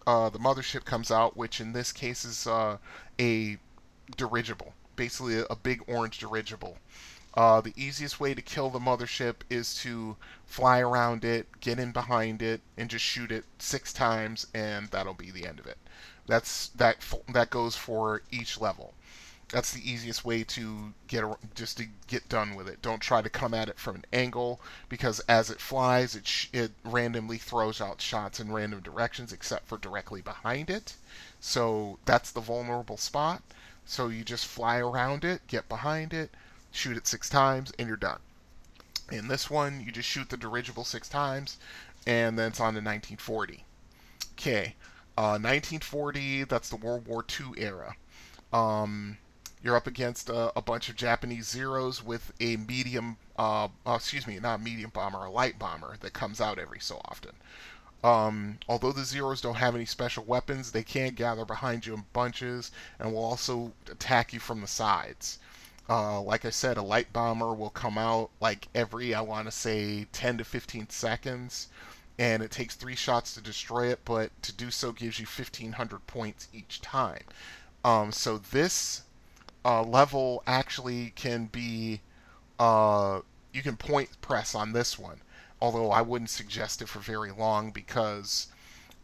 uh, the mothership comes out, which in this case is uh, a dirigible, basically a, a big orange dirigible. Uh, the easiest way to kill the mothership is to fly around it, get in behind it, and just shoot it six times, and that'll be the end of it. That's that that goes for each level. That's the easiest way to get just to get done with it. Don't try to come at it from an angle because as it flies, it sh- it randomly throws out shots in random directions, except for directly behind it. So that's the vulnerable spot. So you just fly around it, get behind it, shoot it six times, and you're done. In this one, you just shoot the dirigible six times, and then it's on to 1940. Okay, uh, 1940, that's the World War II era. Um, you're up against a, a, bunch of Japanese Zeros with a medium, uh, uh, excuse me, not a medium bomber, a light bomber that comes out every so often. Um, although the Zeros don't have any special weapons, they can gather behind you in bunches and will also attack you from the sides. Uh, like I said, a light bomber will come out like every, I want to say, 10 to 15 seconds, and it takes three shots to destroy it, but to do so gives you 1500 points each time. Um, so this uh, level actually can be, uh, you can point press on this one although I wouldn't suggest it for very long because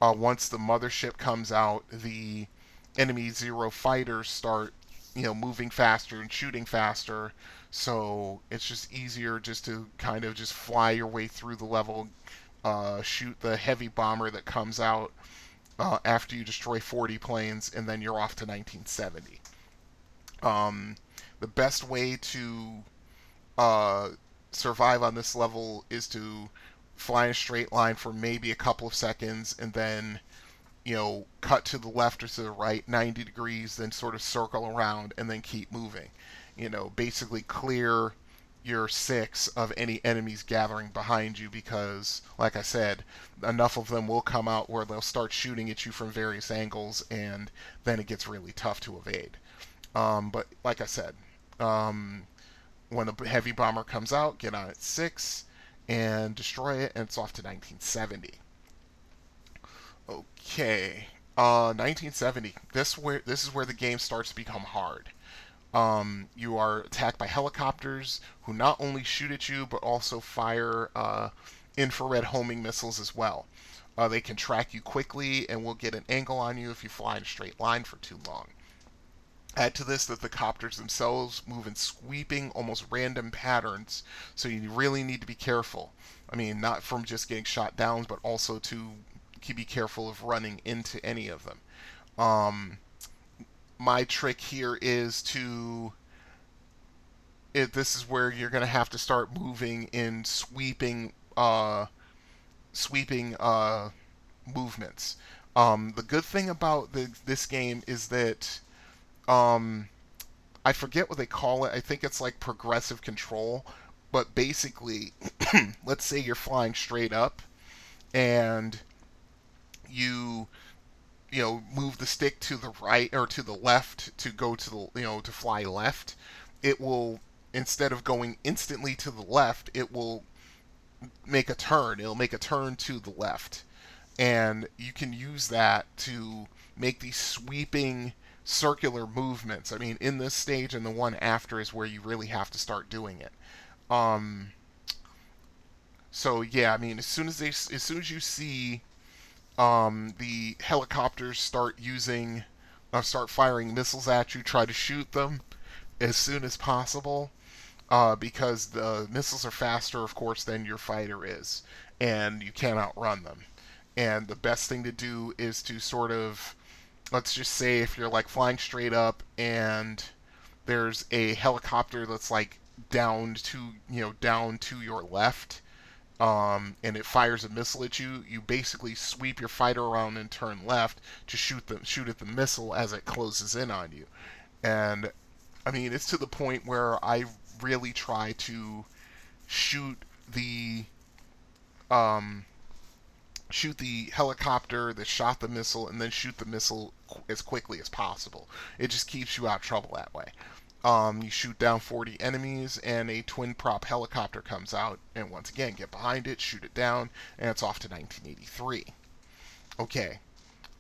uh, once the mothership comes out, the enemy zero fighters start, you know, moving faster and shooting faster. So it's just easier just to kind of just fly your way through the level, uh, shoot the heavy bomber that comes out uh, after you destroy 40 planes, and then you're off to 1970. Um, the best way to uh, survive on this level is to fly in a straight line for maybe a couple of seconds and then you know cut to the left or to the right 90 degrees then sort of circle around and then keep moving. You know basically clear your six of any enemies gathering behind you because like i said enough of them will come out where they'll start shooting at you from various angles and then it gets really tough to evade um, but like i said um, when a heavy bomber comes out, get on at 6 and destroy it, and it's off to 1970. Okay, uh, 1970. This where this is where the game starts to become hard. Um, you are attacked by helicopters who not only shoot at you but also fire uh, infrared homing missiles as well. Uh, they can track you quickly and will get an angle on you if you fly in a straight line for too long. Add to this that the copters themselves move in sweeping, almost random patterns, so you really need to be careful. I mean, not from just getting shot down, but also to be careful of running into any of them. Um, my trick here is to. It, this is where you're going to have to start moving in sweeping, uh, sweeping uh, movements. Um, the good thing about the, this game is that um, I forget what they call it. I think it's like progressive control. But basically, [CLEARS THROAT] let's say you're flying straight up and you you know move the stick to the right or to the left to go to the you know to fly left it will instead of going instantly to the left it will make a turn it'll make a turn to the left and you can use that to make these sweeping circular movements. I mean, in this stage and the one after is where you really have to start doing it. Um, so yeah, I mean, as soon as they, as soon as you see um, the helicopters start using, uh, start firing missiles at you, try to shoot them as soon as possible, uh, because the missiles are faster, of course, than your fighter is, and you can't outrun them. And the best thing to do is to sort of let's just say if you're like flying straight up and there's a helicopter that's like down to you know down to your left um, and it fires a missile at you, you basically sweep your fighter around and turn left to shoot the shoot at the missile as it closes in on you. And I mean, it's to the point where I really try to shoot the um, shoot the helicopter that shot the missile and then shoot the missile as quickly as possible. It just keeps you out of trouble that way. Um, you shoot down 40 enemies, and a twin prop helicopter comes out, and once again, get behind it, shoot it down, and it's off to 1983. Okay.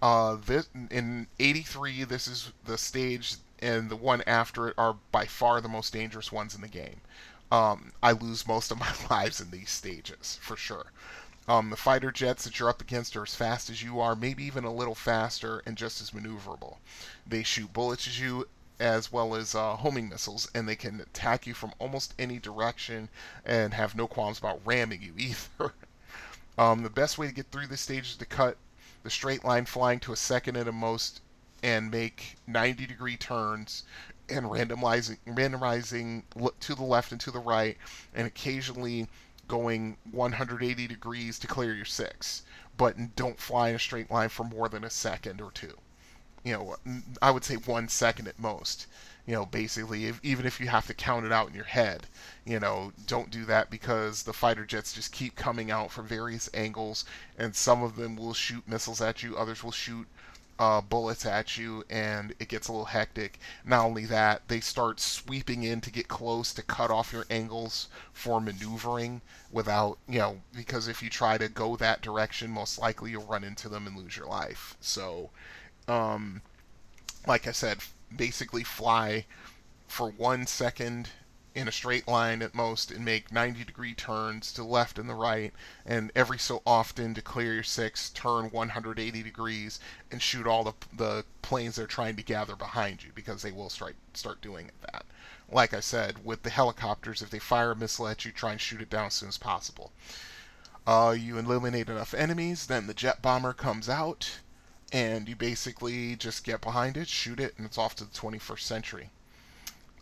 Uh, this in 83, this is the stage, and the one after it are by far the most dangerous ones in the game. Um, I lose most of my [LAUGHS] lives in these stages, for sure. Um, the fighter jets that you're up against are as fast as you are, maybe even a little faster, and just as maneuverable. They shoot bullets at you as well as uh, homing missiles, and they can attack you from almost any direction and have no qualms about ramming you [LAUGHS] either. um, the best way to get through this stage is to cut the straight line flying to a second at a most and make 90 degree turns and randomizing randomizing to the left and to the right and occasionally going 180 degrees to clear your six, but don't fly in a straight line for more than a second or two. You know, I would say one second at most. You know, basically, if, even if you have to count it out in your head, you know, don't do that because the fighter jets just keep coming out from various angles, and some of them will shoot missiles at you, others will shoot uh, bullets at you, and it gets a little hectic. Not only that, they start sweeping in to get close to cut off your angles for maneuvering without, you know, because if you try to go that direction, most likely you'll run into them and lose your life. So, um, like I said, basically fly for one second in a straight line at most and make 90 degree turns to left and the right, and every so often to clear your six, turn 180 degrees and shoot all the, the planes they're trying to gather behind you because they will start, start doing that. Like I said, with the helicopters, if they fire a missile at you, try and shoot it down as soon as possible. Uh, you eliminate enough enemies, then the jet bomber comes out, and you basically just get behind it, shoot it, and it's off to the 21st century.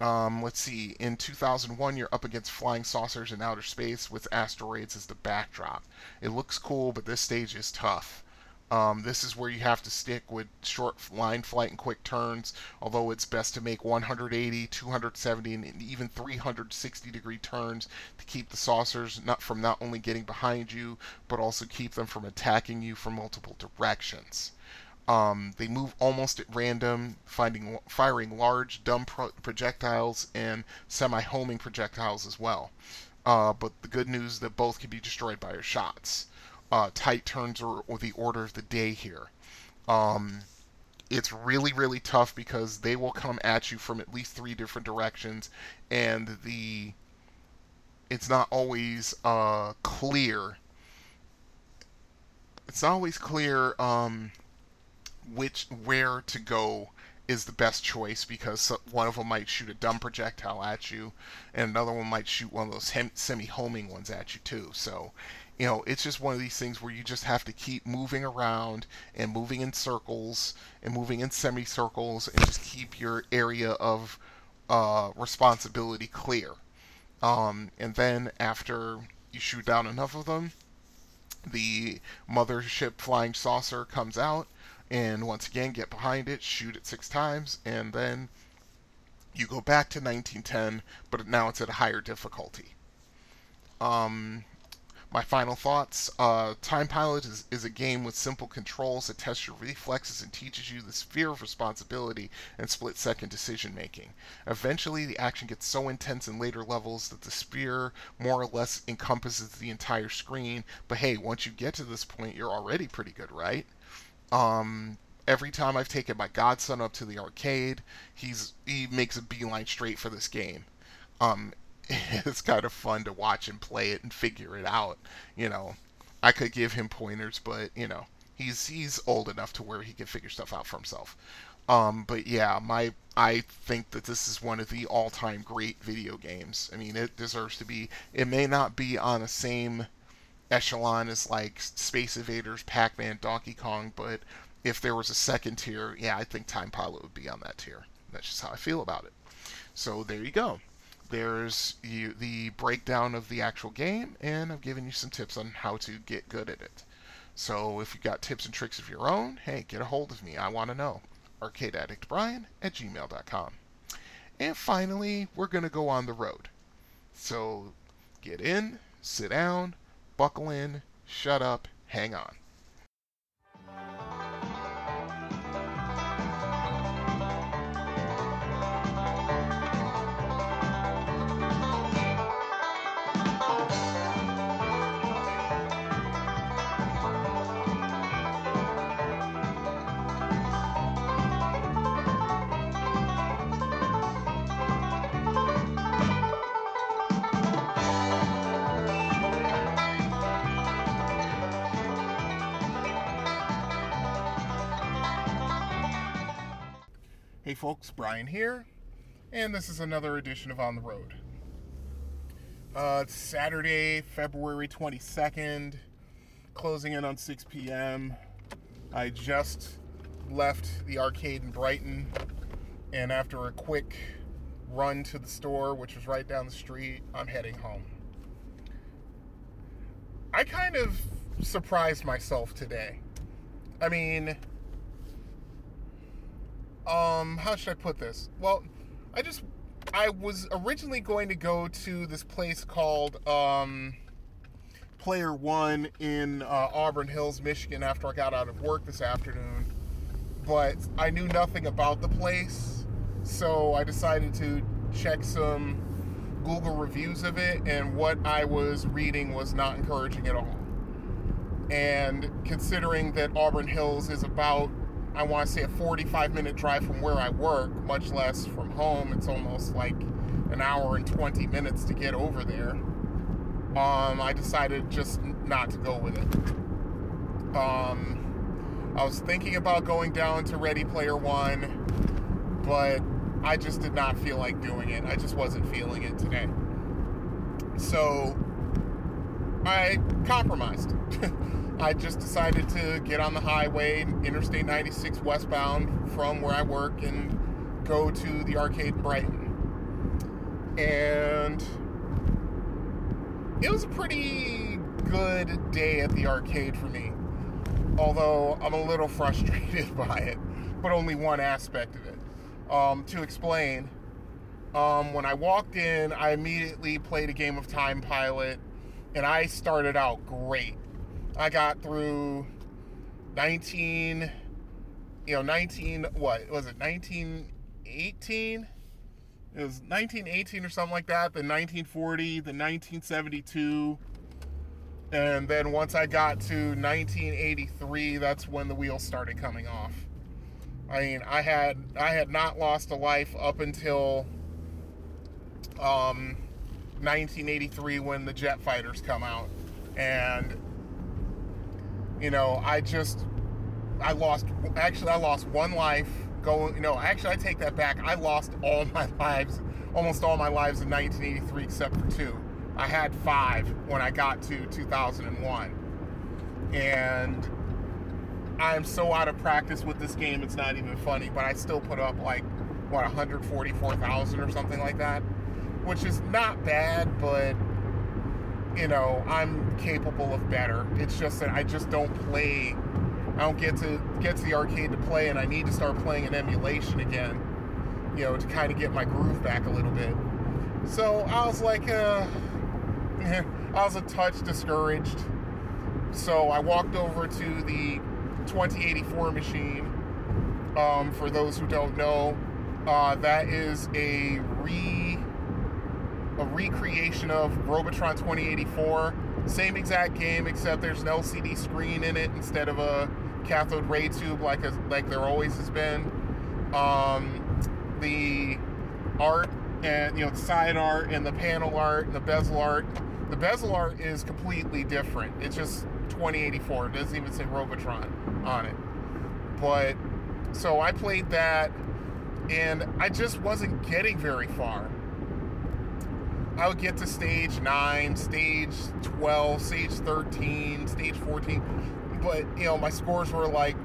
Um, let's see. In 2001, you're up against flying saucers in outer space with asteroids as the backdrop. It looks cool, but this stage is tough. Um, this is where you have to stick with short line flight and quick turns, although it's best to make 180, 270, and even 360 degree turns to keep the saucers not from not only getting behind you, but also keep them from attacking you from multiple directions. Um, they move almost at random, finding, firing large, dumb pro- projectiles and semi-homing projectiles as well. Uh, but the good news is that both can be destroyed by your shots. Uh, tight turns are, are, the order of the day here. Um, it's really, really tough because they will come at you from at least three different directions, and the it's not always uh, clear. It's not always clear. Um, which where to go is the best choice because one of them might shoot a dumb projectile at you, and another one might shoot one of those semi-homing ones at you too. So, you know, it's just one of these things where you just have to keep moving around and moving in circles and moving in semicircles and just keep your area of uh, responsibility clear. Um, and then after you shoot down enough of them, the mothership flying saucer comes out and once again get behind it, shoot it six times, and then you go back to 1910, but now it's at a higher difficulty. Um, my final thoughts uh, Time Pilot is, is a game with simple controls that tests your reflexes and teaches you the sphere of responsibility and split second decision making. Eventually, the action gets so intense in later levels that the sphere more or less encompasses the entire screen, but hey, once you get to this point, you're already pretty good, right? Um, every time I've taken my godson up to the arcade, he's he makes a beeline straight for this game. Um, [LAUGHS] it's kind of fun to watch him play it and figure it out. You know, I could give him pointers, but you know, he's he's old enough to where he can figure stuff out for himself. Um, but yeah, my I think that this is one of the all-time great video games. I mean, it deserves to be. It may not be on the same echelon is like Space Invaders, Pac-Man, Donkey Kong, but if there was a second tier, yeah, I think Time Pilot would be on that tier. That's just how I feel about it. So there you go. There's you, the breakdown of the actual game, and I've given you some tips on how to get good at it. So if you've got tips and tricks of your own, hey, get a hold of me. I want to know. ArcadeAddictBrian at gmail.com. And finally, we're going to go on the road. So get in, sit down, buckle in, shut up, hang on. Howdy, folks. Brian here, and this is another edition of On the Road. Uh, it's Saturday, February 22nd, closing in on 6 p.m. I just left the arcade in Brighton, and after a quick run to the store, which was right down the street, I'm heading home. I kind of surprised myself today. I mean, um, how should I put this? Well, I just I was originally going to go to this place called um, Player One in uh, Auburn Hills, Michigan, after I got out of work this afternoon, but I knew nothing about the place, so I decided to check some Google reviews of it, and what I was reading was not encouraging at all. And considering that Auburn Hills is about I want to say a 45 minute drive from where I work, much less from home. It's almost like an hour and 20 minutes to get over there. Um, I decided just not to go with it. Um, I was thinking about going down to Ready Player One, but I just did not feel like doing it. I just wasn't feeling it today. So I compromised. [LAUGHS] I just decided to get on the highway, Interstate 96 westbound from where I work, and go to the arcade in Brighton. And it was a pretty good day at the arcade for me. Although I'm a little [LAUGHS] frustrated by it, but only one aspect of it. Um, to explain, um, when I walked in, I immediately played a game of Time Pilot, and I started out great I got through 19, you know, 19, what was it, 1918? It was 1918 or something like that, then 1940, then 1972. And then once I got to 1983, that's when the wheels started coming off. I mean, I had I had not lost a life up until um, 1983 when the jet fighters come out, and you know, I just I lost actually I lost one life going you know, actually I take that back. I lost all [LAUGHS] my lives, almost all my lives in 1983 except for two. I had 5 when I got to 2001. And I'm so out of practice with this game, it's not even funny, but I still put up like what 144,000 or something like that, which is not bad, but you know, I'm capable of better. It's just that I just don't play. I don't get to get to the arcade to play, and I need to start playing an emulation again. You know, to kind of get my groove back a little bit. So I was like, uh, [LAUGHS] I was a touch discouraged. So I walked over to the 2084 machine. Um, for those who don't know, uh, that is a re a recreation of Robotron 2084. Same exact game, except there's an LCD screen in it instead of a cathode ray tube like a, like there always has been. Um, the art and you know the side art and the panel art and the bezel art. The bezel art is completely different. It's just 2084. It doesn't even say Robotron on it. But so I played that, and I just wasn't getting very far. I would get to stage 9, stage 12, stage 13, stage 14. But, you know, my scores were like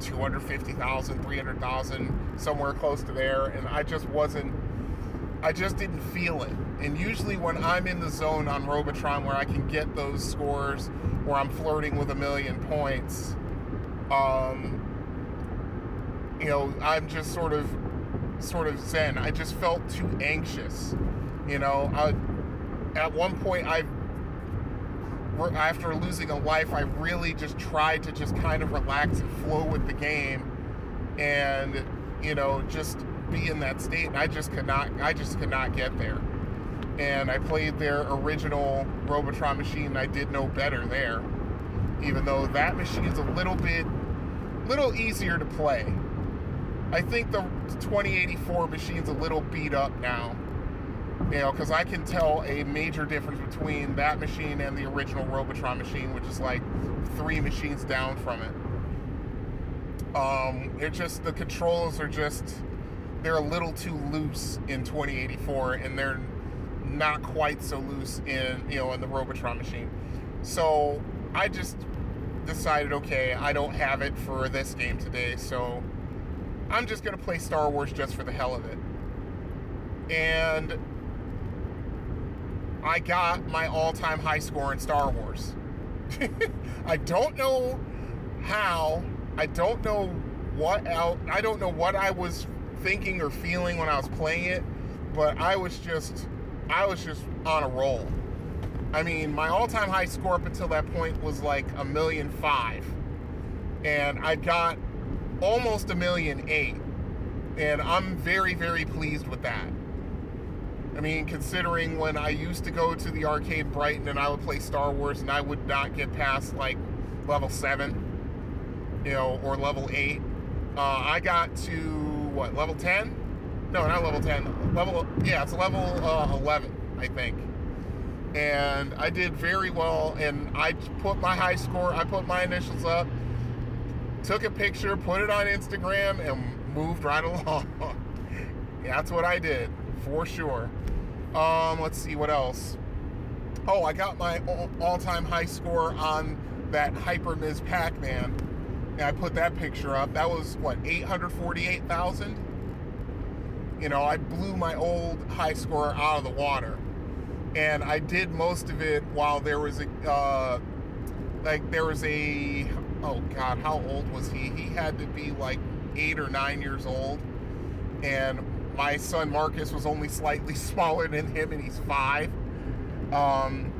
250,000, 300,000, somewhere close to there. And I just wasn't, I just didn't feel it. And usually when I'm in the zone on Robotron where I can get those scores, where I'm flirting with a million points, um, you know, I'm just sort of, sort of zen. I just felt too anxious you know, I, at one point, I after losing a life, I really just tried to just kind of relax and flow with the game, and you know, just be in that state. And I just could not, I just could not get there. And I played their original Robotron machine. And I did no better there, even though that machine is a little bit, little easier to play. I think the 2084 machine's a little beat up now you know, because I can tell a major difference between that machine and the original Robotron machine, which is like three machines down from it. Um, it just the controls are just they're a little too loose in 2084, and they're not quite so loose in you know in the Robotron machine. So I just decided, okay, I don't have it for this game today, so I'm just gonna play Star Wars just for the hell of it. And I got my all-time high score in Star Wars. [LAUGHS] I don't know how. I don't know what out. I don't know what I was thinking or feeling when I was playing it, but I was just I was just on a roll. I mean, my all-time high score up until that point was like a million five, and I got almost a million eight, and I'm very very pleased with that. I mean, considering when I used to go to the arcade Brighton and I would play Star Wars and I would not get past like level seven, you know, or level eight, uh, I got to what level ten? No, not level ten. Level yeah, it's level uh, eleven, I think. And I did very well, and I put my high score. I put my initials up, took a picture, put it on Instagram, and moved right [LAUGHS] along. That's what I did for sure. Um, let's see what else. Oh, I got my all-time high score on that Hyper Ms. Pac-Man, and I put that picture up. That was what 848,000. You know, I blew my old high score out of the water, and I did most of it while there was a uh, like there was a oh god, how old was he? He had to be like eight or nine years old, and my son Marcus was only slightly [LAUGHS] smaller than him, and he's five. Um,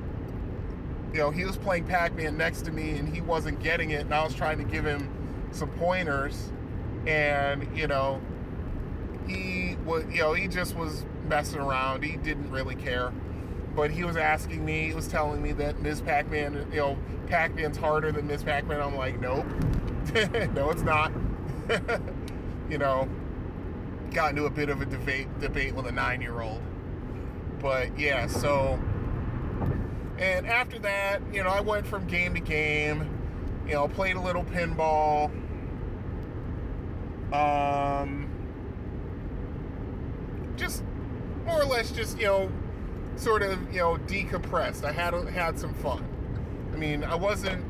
you know, he was playing Pac-Man next to me, and he wasn't getting it, and I was trying to give him some pointers, and you know, he was, you know, he just was messing around. He didn't really care, but he was asking me, he was telling me that Ms. Pac-Man, you know, Pac-Man's harder than Ms. Pac-Man. I'm like, nope, [LAUGHS] no, it's not. [LAUGHS] you know, got into a bit of a debate debate with a nine year old. But yeah, so and after that, you know, I went from game to game. You know, played a little pinball. Um, just more or less, just you know, sort of you know decompressed. I had had some fun. I mean, I wasn't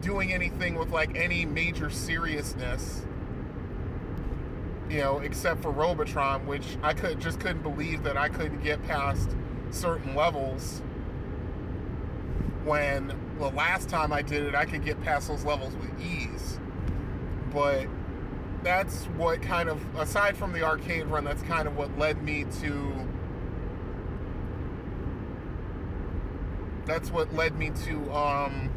doing anything with like any major seriousness you know, except for Robotron, which I could just couldn't believe that I couldn't get past certain levels. When the last time I did it, I could get past those levels with ease. But that's what kind of, aside from the arcade run, that's kind of what led me to. That's what led me to um,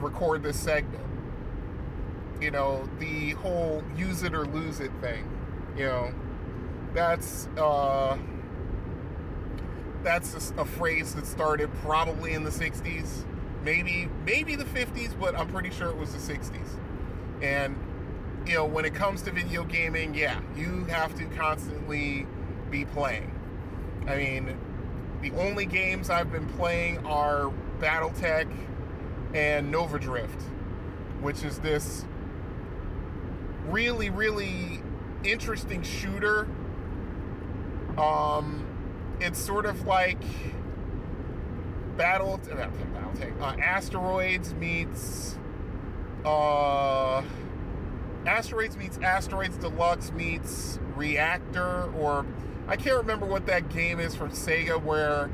record this segment you know, the whole use it or lose it thing. You know, that's uh, that's a, a phrase that started probably in the '60s, maybe maybe the '50s, but I'm pretty sure it was the '60s. And you know, when it comes to video gaming, yeah, you have to constantly be playing. I mean, the only games I've been playing are BattleTech and Nova Drift, which is this really, really interesting shooter. Um, it's sort of like Battle, uh, Battle uh, Asteroids meets uh, Asteroids meets Asteroids Deluxe meets Reactor, or I can't remember what that game is from Sega where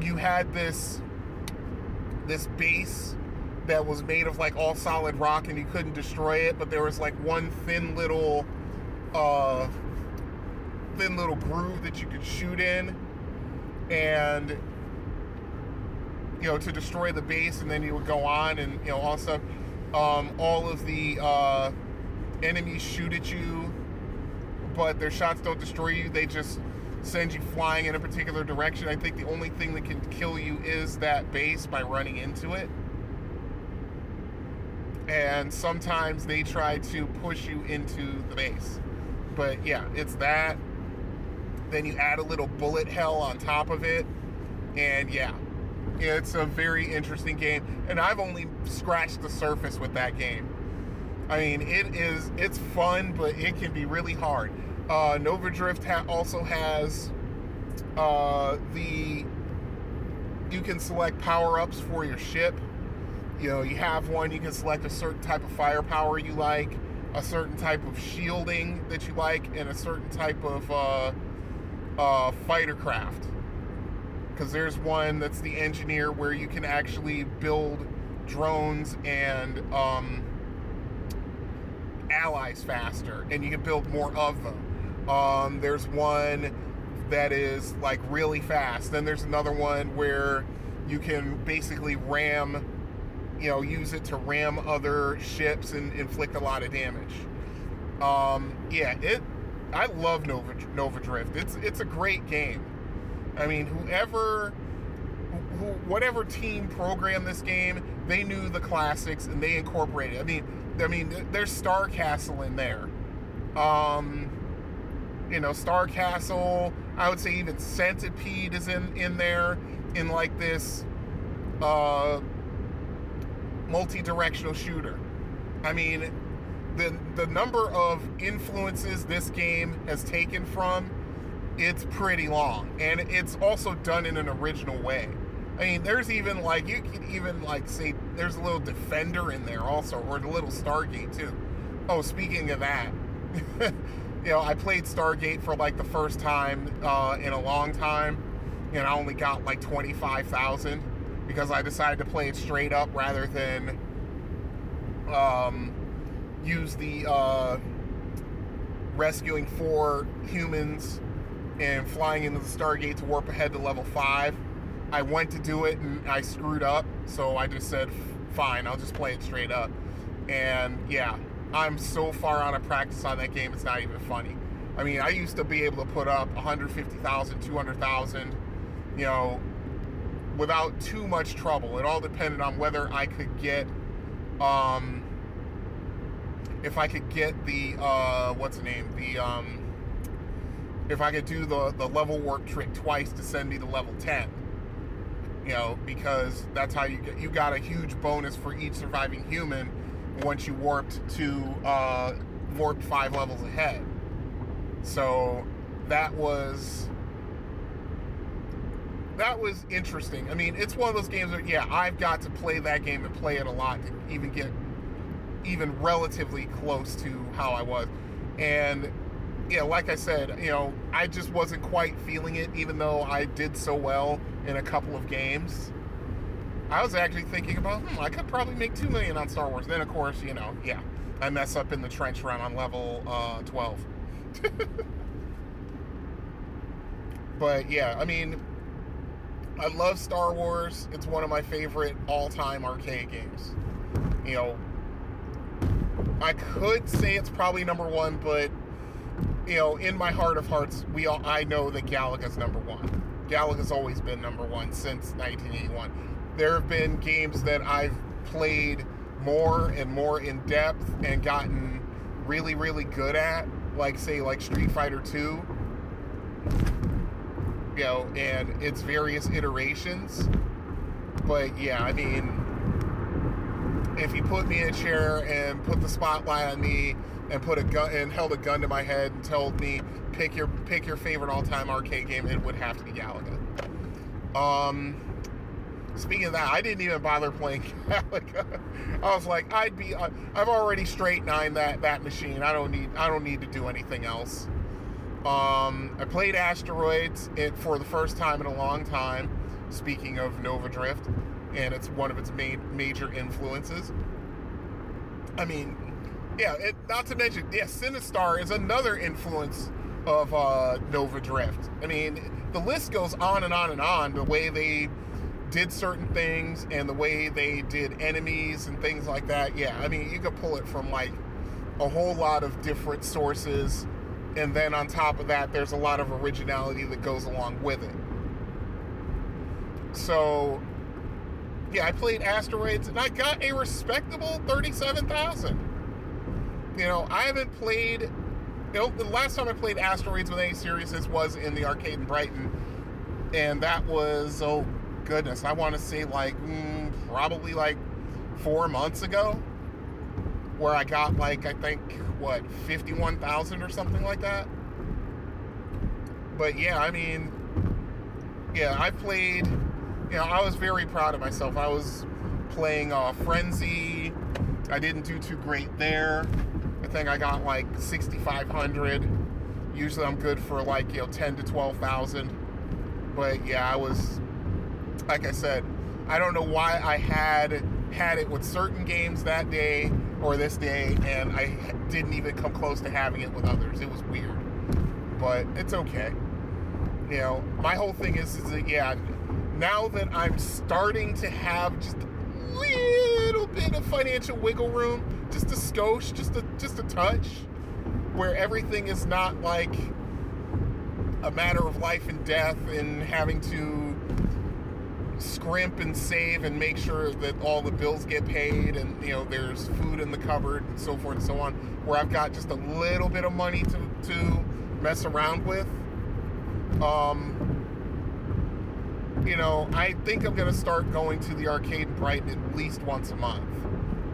you had this this base that was made of like all solid rock and you couldn't destroy it, but there was like one thin little uh thin little groove that you could shoot in and you know to destroy the base and then you would go on and you know also um, all of the uh, enemies shoot at you but their shots don't destroy you. They just send you flying in a particular direction. I think the only thing that can kill you is that base by running into it and sometimes they try to push you into the base. But yeah, it's that. Then you add a little bullet hell on top of it, and yeah, it's a very interesting game. And I've only scratched the surface with that game. I mean, it is it's fun, but it can be really hard. Uh, Nova Drift ha- also has uh, the you can select power ups for your ship. You know, you have one, you can select a certain type of firepower you like, a certain type of shielding that you like, and a certain type of uh, uh, fighter craft. Because there's one that's the engineer where you can actually build drones and um, allies faster, and you can build more of them. Um, there's one that is like really fast. Then there's another one where you can basically ram, you know, use it to ram other ships and inflict a lot of damage. Um, yeah, it. I love Nova Nova Drift. It's it's a great game. I mean, whoever, who, whatever team programmed this game, they knew the classics and they incorporated. I mean, I mean, there's Star Castle in there. Um, you know, Star Castle. I would say even Centipede is in in there in like this uh, multi-directional shooter. I mean, the the number of influences this game has taken from it's pretty long and it's also done in an original way. I mean, there's even like you could even like say there's a little defender in there also, or the little Stargate too. Oh, speaking of that, [LAUGHS] you know, I played Stargate for like the first time uh, in a long time, and I only got like twenty five thousand because I decided to play it straight up rather than um, use the uh, rescuing four humans and flying into the Stargate to warp ahead to level five. I went to do it and I screwed up, so I just said, fine, I'll just play it straight up. And yeah, I'm so far out of practice on that game, it's not even funny. I mean, I used to be able to put up 150,000, 200,000, you know, without too much trouble. It all depended on whether I could get, um, if I could get the, uh, what's the name? The, um, if I could do the, the level warp trick twice to send me to level 10 you know, because that's how you get you got a huge bonus for each surviving human once you warped to uh, warped five levels ahead. So that was that was interesting. I mean, it's one of those games where yeah, I've got to play that game and play it a lot to even get even relatively close to how I was. And yeah, like I said, you know, I just wasn't quite feeling it, even though I did so well in a couple of games. I was actually thinking about, hmm, I could probably make two million on Star Wars. Then, of course, you know, yeah, I mess up in the trench run on level uh, 12. [LAUGHS] but yeah, I mean, I love Star Wars. It's one of my favorite all-time arcade games. You know, I could say it's probably number one, but you know, in my heart of hearts, we all I know that Galaga's number one. Galaga's always been number one since 1981. There have been games that I've played more and more in depth and gotten really, really good at, like say like Street Fighter 2. Know, and its various iterations. But yeah, I mean, if you put me in a chair and put the spotlight on me and put a gun and held a gun to my head and told me pick your pick your favorite all-time arcade game, it would have to be Galaga. Um, speaking of that, I didn't even bother playing [LAUGHS] Galaga. I was like, I'd be, uh, I've already straight nine that that machine. I don't need, I don't need to do anything else. Um, I played Asteroids it for the first time in a long time. Speaking of Nova Drift, and it's one of its main major influences. I mean, yeah, it, not to mention, yeah, Sinistar is another influence of uh, Nova Drift. I mean, the list goes on and on and on. The way they did certain things and the way they did enemies and things like that. Yeah, I mean, you could pull it from like a whole lot of different sources. And then on top of that, there's a lot of originality that goes along with it. So, yeah, I played Asteroids and I got a respectable 37,000 you know, I haven't played. You know, the last time I played Asteroids with any seriousness was in the arcade in Brighton, and that was oh goodness, I want to say like mm, probably like four months ago. Where I got like I think what 51,000 or something like that. But yeah, I mean, yeah, I played. You know, I was very proud of myself. I was playing uh, Frenzy. I didn't do too great there. I think I got like 6,500. Usually I'm good for like you know 10 to 12,000. But yeah, I was like I said, I don't know why I had had it with certain games that day or this day, and I didn't even come close to having it with others. It was weird, but it's okay. You know, my whole thing is, is that yeah, now that I'm starting to have just a little bit of financial wiggle room, just a skosh, just a just a touch, where everything is not like a matter of life and death and having to scrimp and save and make sure that all the bills get paid and you know there's food in the cupboard and so forth and so on where I've got just a little bit of money to, to mess around with. Um you know I think I'm gonna start going to the arcade in Brighton at least once a month.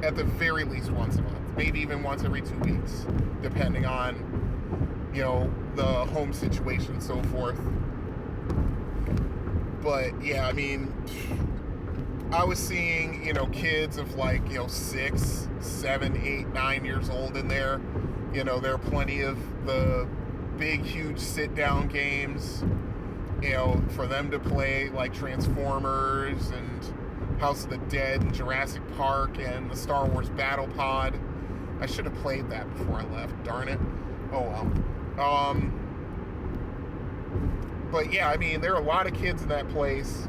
At the very least once a month. Maybe even once every two weeks depending on you know the home situation and so forth but yeah, I mean, I was seeing, you know, kids of like, you know, six, seven, eight, nine years old in there. You know, there are plenty of the big, huge sit down games, you know, for them to play, like Transformers and House of the Dead and Jurassic Park and the Star Wars Battle Pod. I should have played that before I left, darn it. Oh well. Um, but yeah, I mean, there are a lot of kids in that place,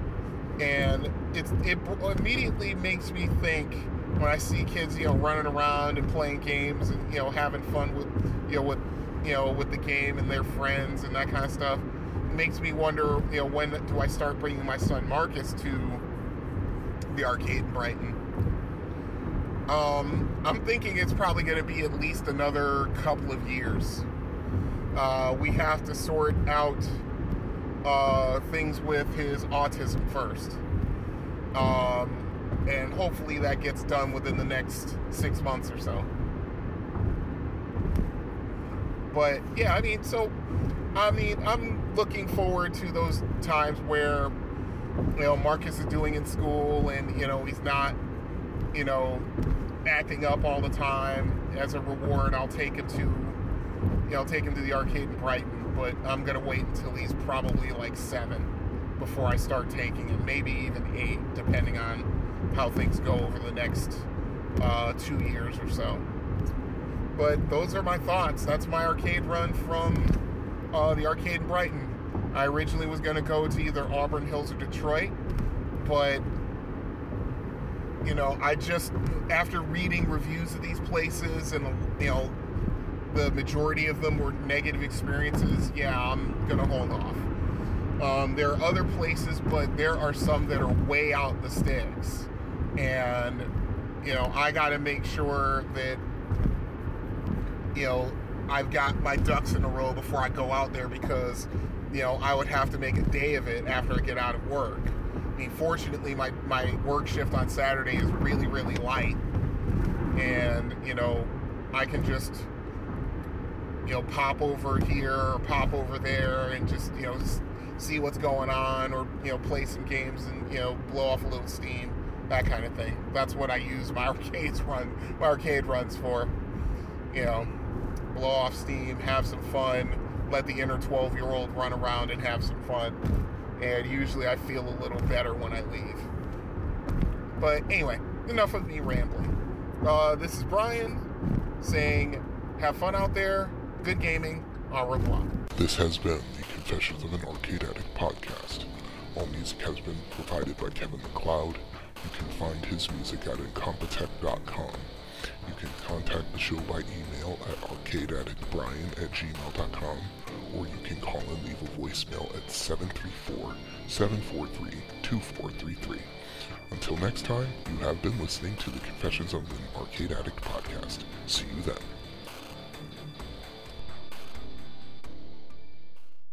and it's it immediately makes me think when I see kids, you know, running around and playing games and you know having fun with, you know, with, you know, with the game and their friends and that kind of stuff. It makes me wonder, you know, when do I start bringing my son Marcus to the arcade in Brighton? Um, I'm thinking it's probably going to be at least another couple of years. Uh, we have to sort out uh, things with his autism first. Um, and hopefully that gets done within the next six months or so. But yeah, I mean, so I mean, I'm looking forward to those times where you know Marcus is doing in school, and you know he's not, you know, acting up all the time. As a reward, I'll take him to, you know, I'll take him to the arcade in Brighton but I'm gonna wait until he's probably like seven before I start taking him, maybe even eight, depending on how things go over the next uh, two years or so. But those are my thoughts. That's my arcade run from uh, the arcade in Brighton. I originally was gonna go to either Auburn Hills or Detroit, but you know, I just after reading reviews of these places and you know the majority of them were negative experiences, yeah, I'm gonna hold off. Um, there are other places, but there are some that are way out the sticks, and you know I got to make sure that you know I've got my ducks in a row before I go out there because you know I would have to make a day of it after I get out of work. I mean, fortunately, my my work shift on Saturday is really really light, and you know I can just you know, pop over here or pop over there and just, you know, see what's going on or, you know, play some games and, you know, blow off a little steam, that kind of thing. That's what I use my [LAUGHS] arcades run, my arcade runs for. You know, blow off steam, have some fun, let the inner 12 year old run around and have some fun. And usually I feel a little better when I leave. But anyway, enough of me rambling. Uh, this is Brian saying, have fun out there Good gaming. Au revoir. This has been the Confessions of an Arcade Addict podcast. All music has been provided by Kevin MacLeod. You can find his music at incompetech.com. You can contact the show by email at arcadeaddictbrian at gmail.com or you can call and leave a voicemail at 734-743-2433. Until next time, you have been listening to the Confessions of an Arcade Addict podcast. See you then.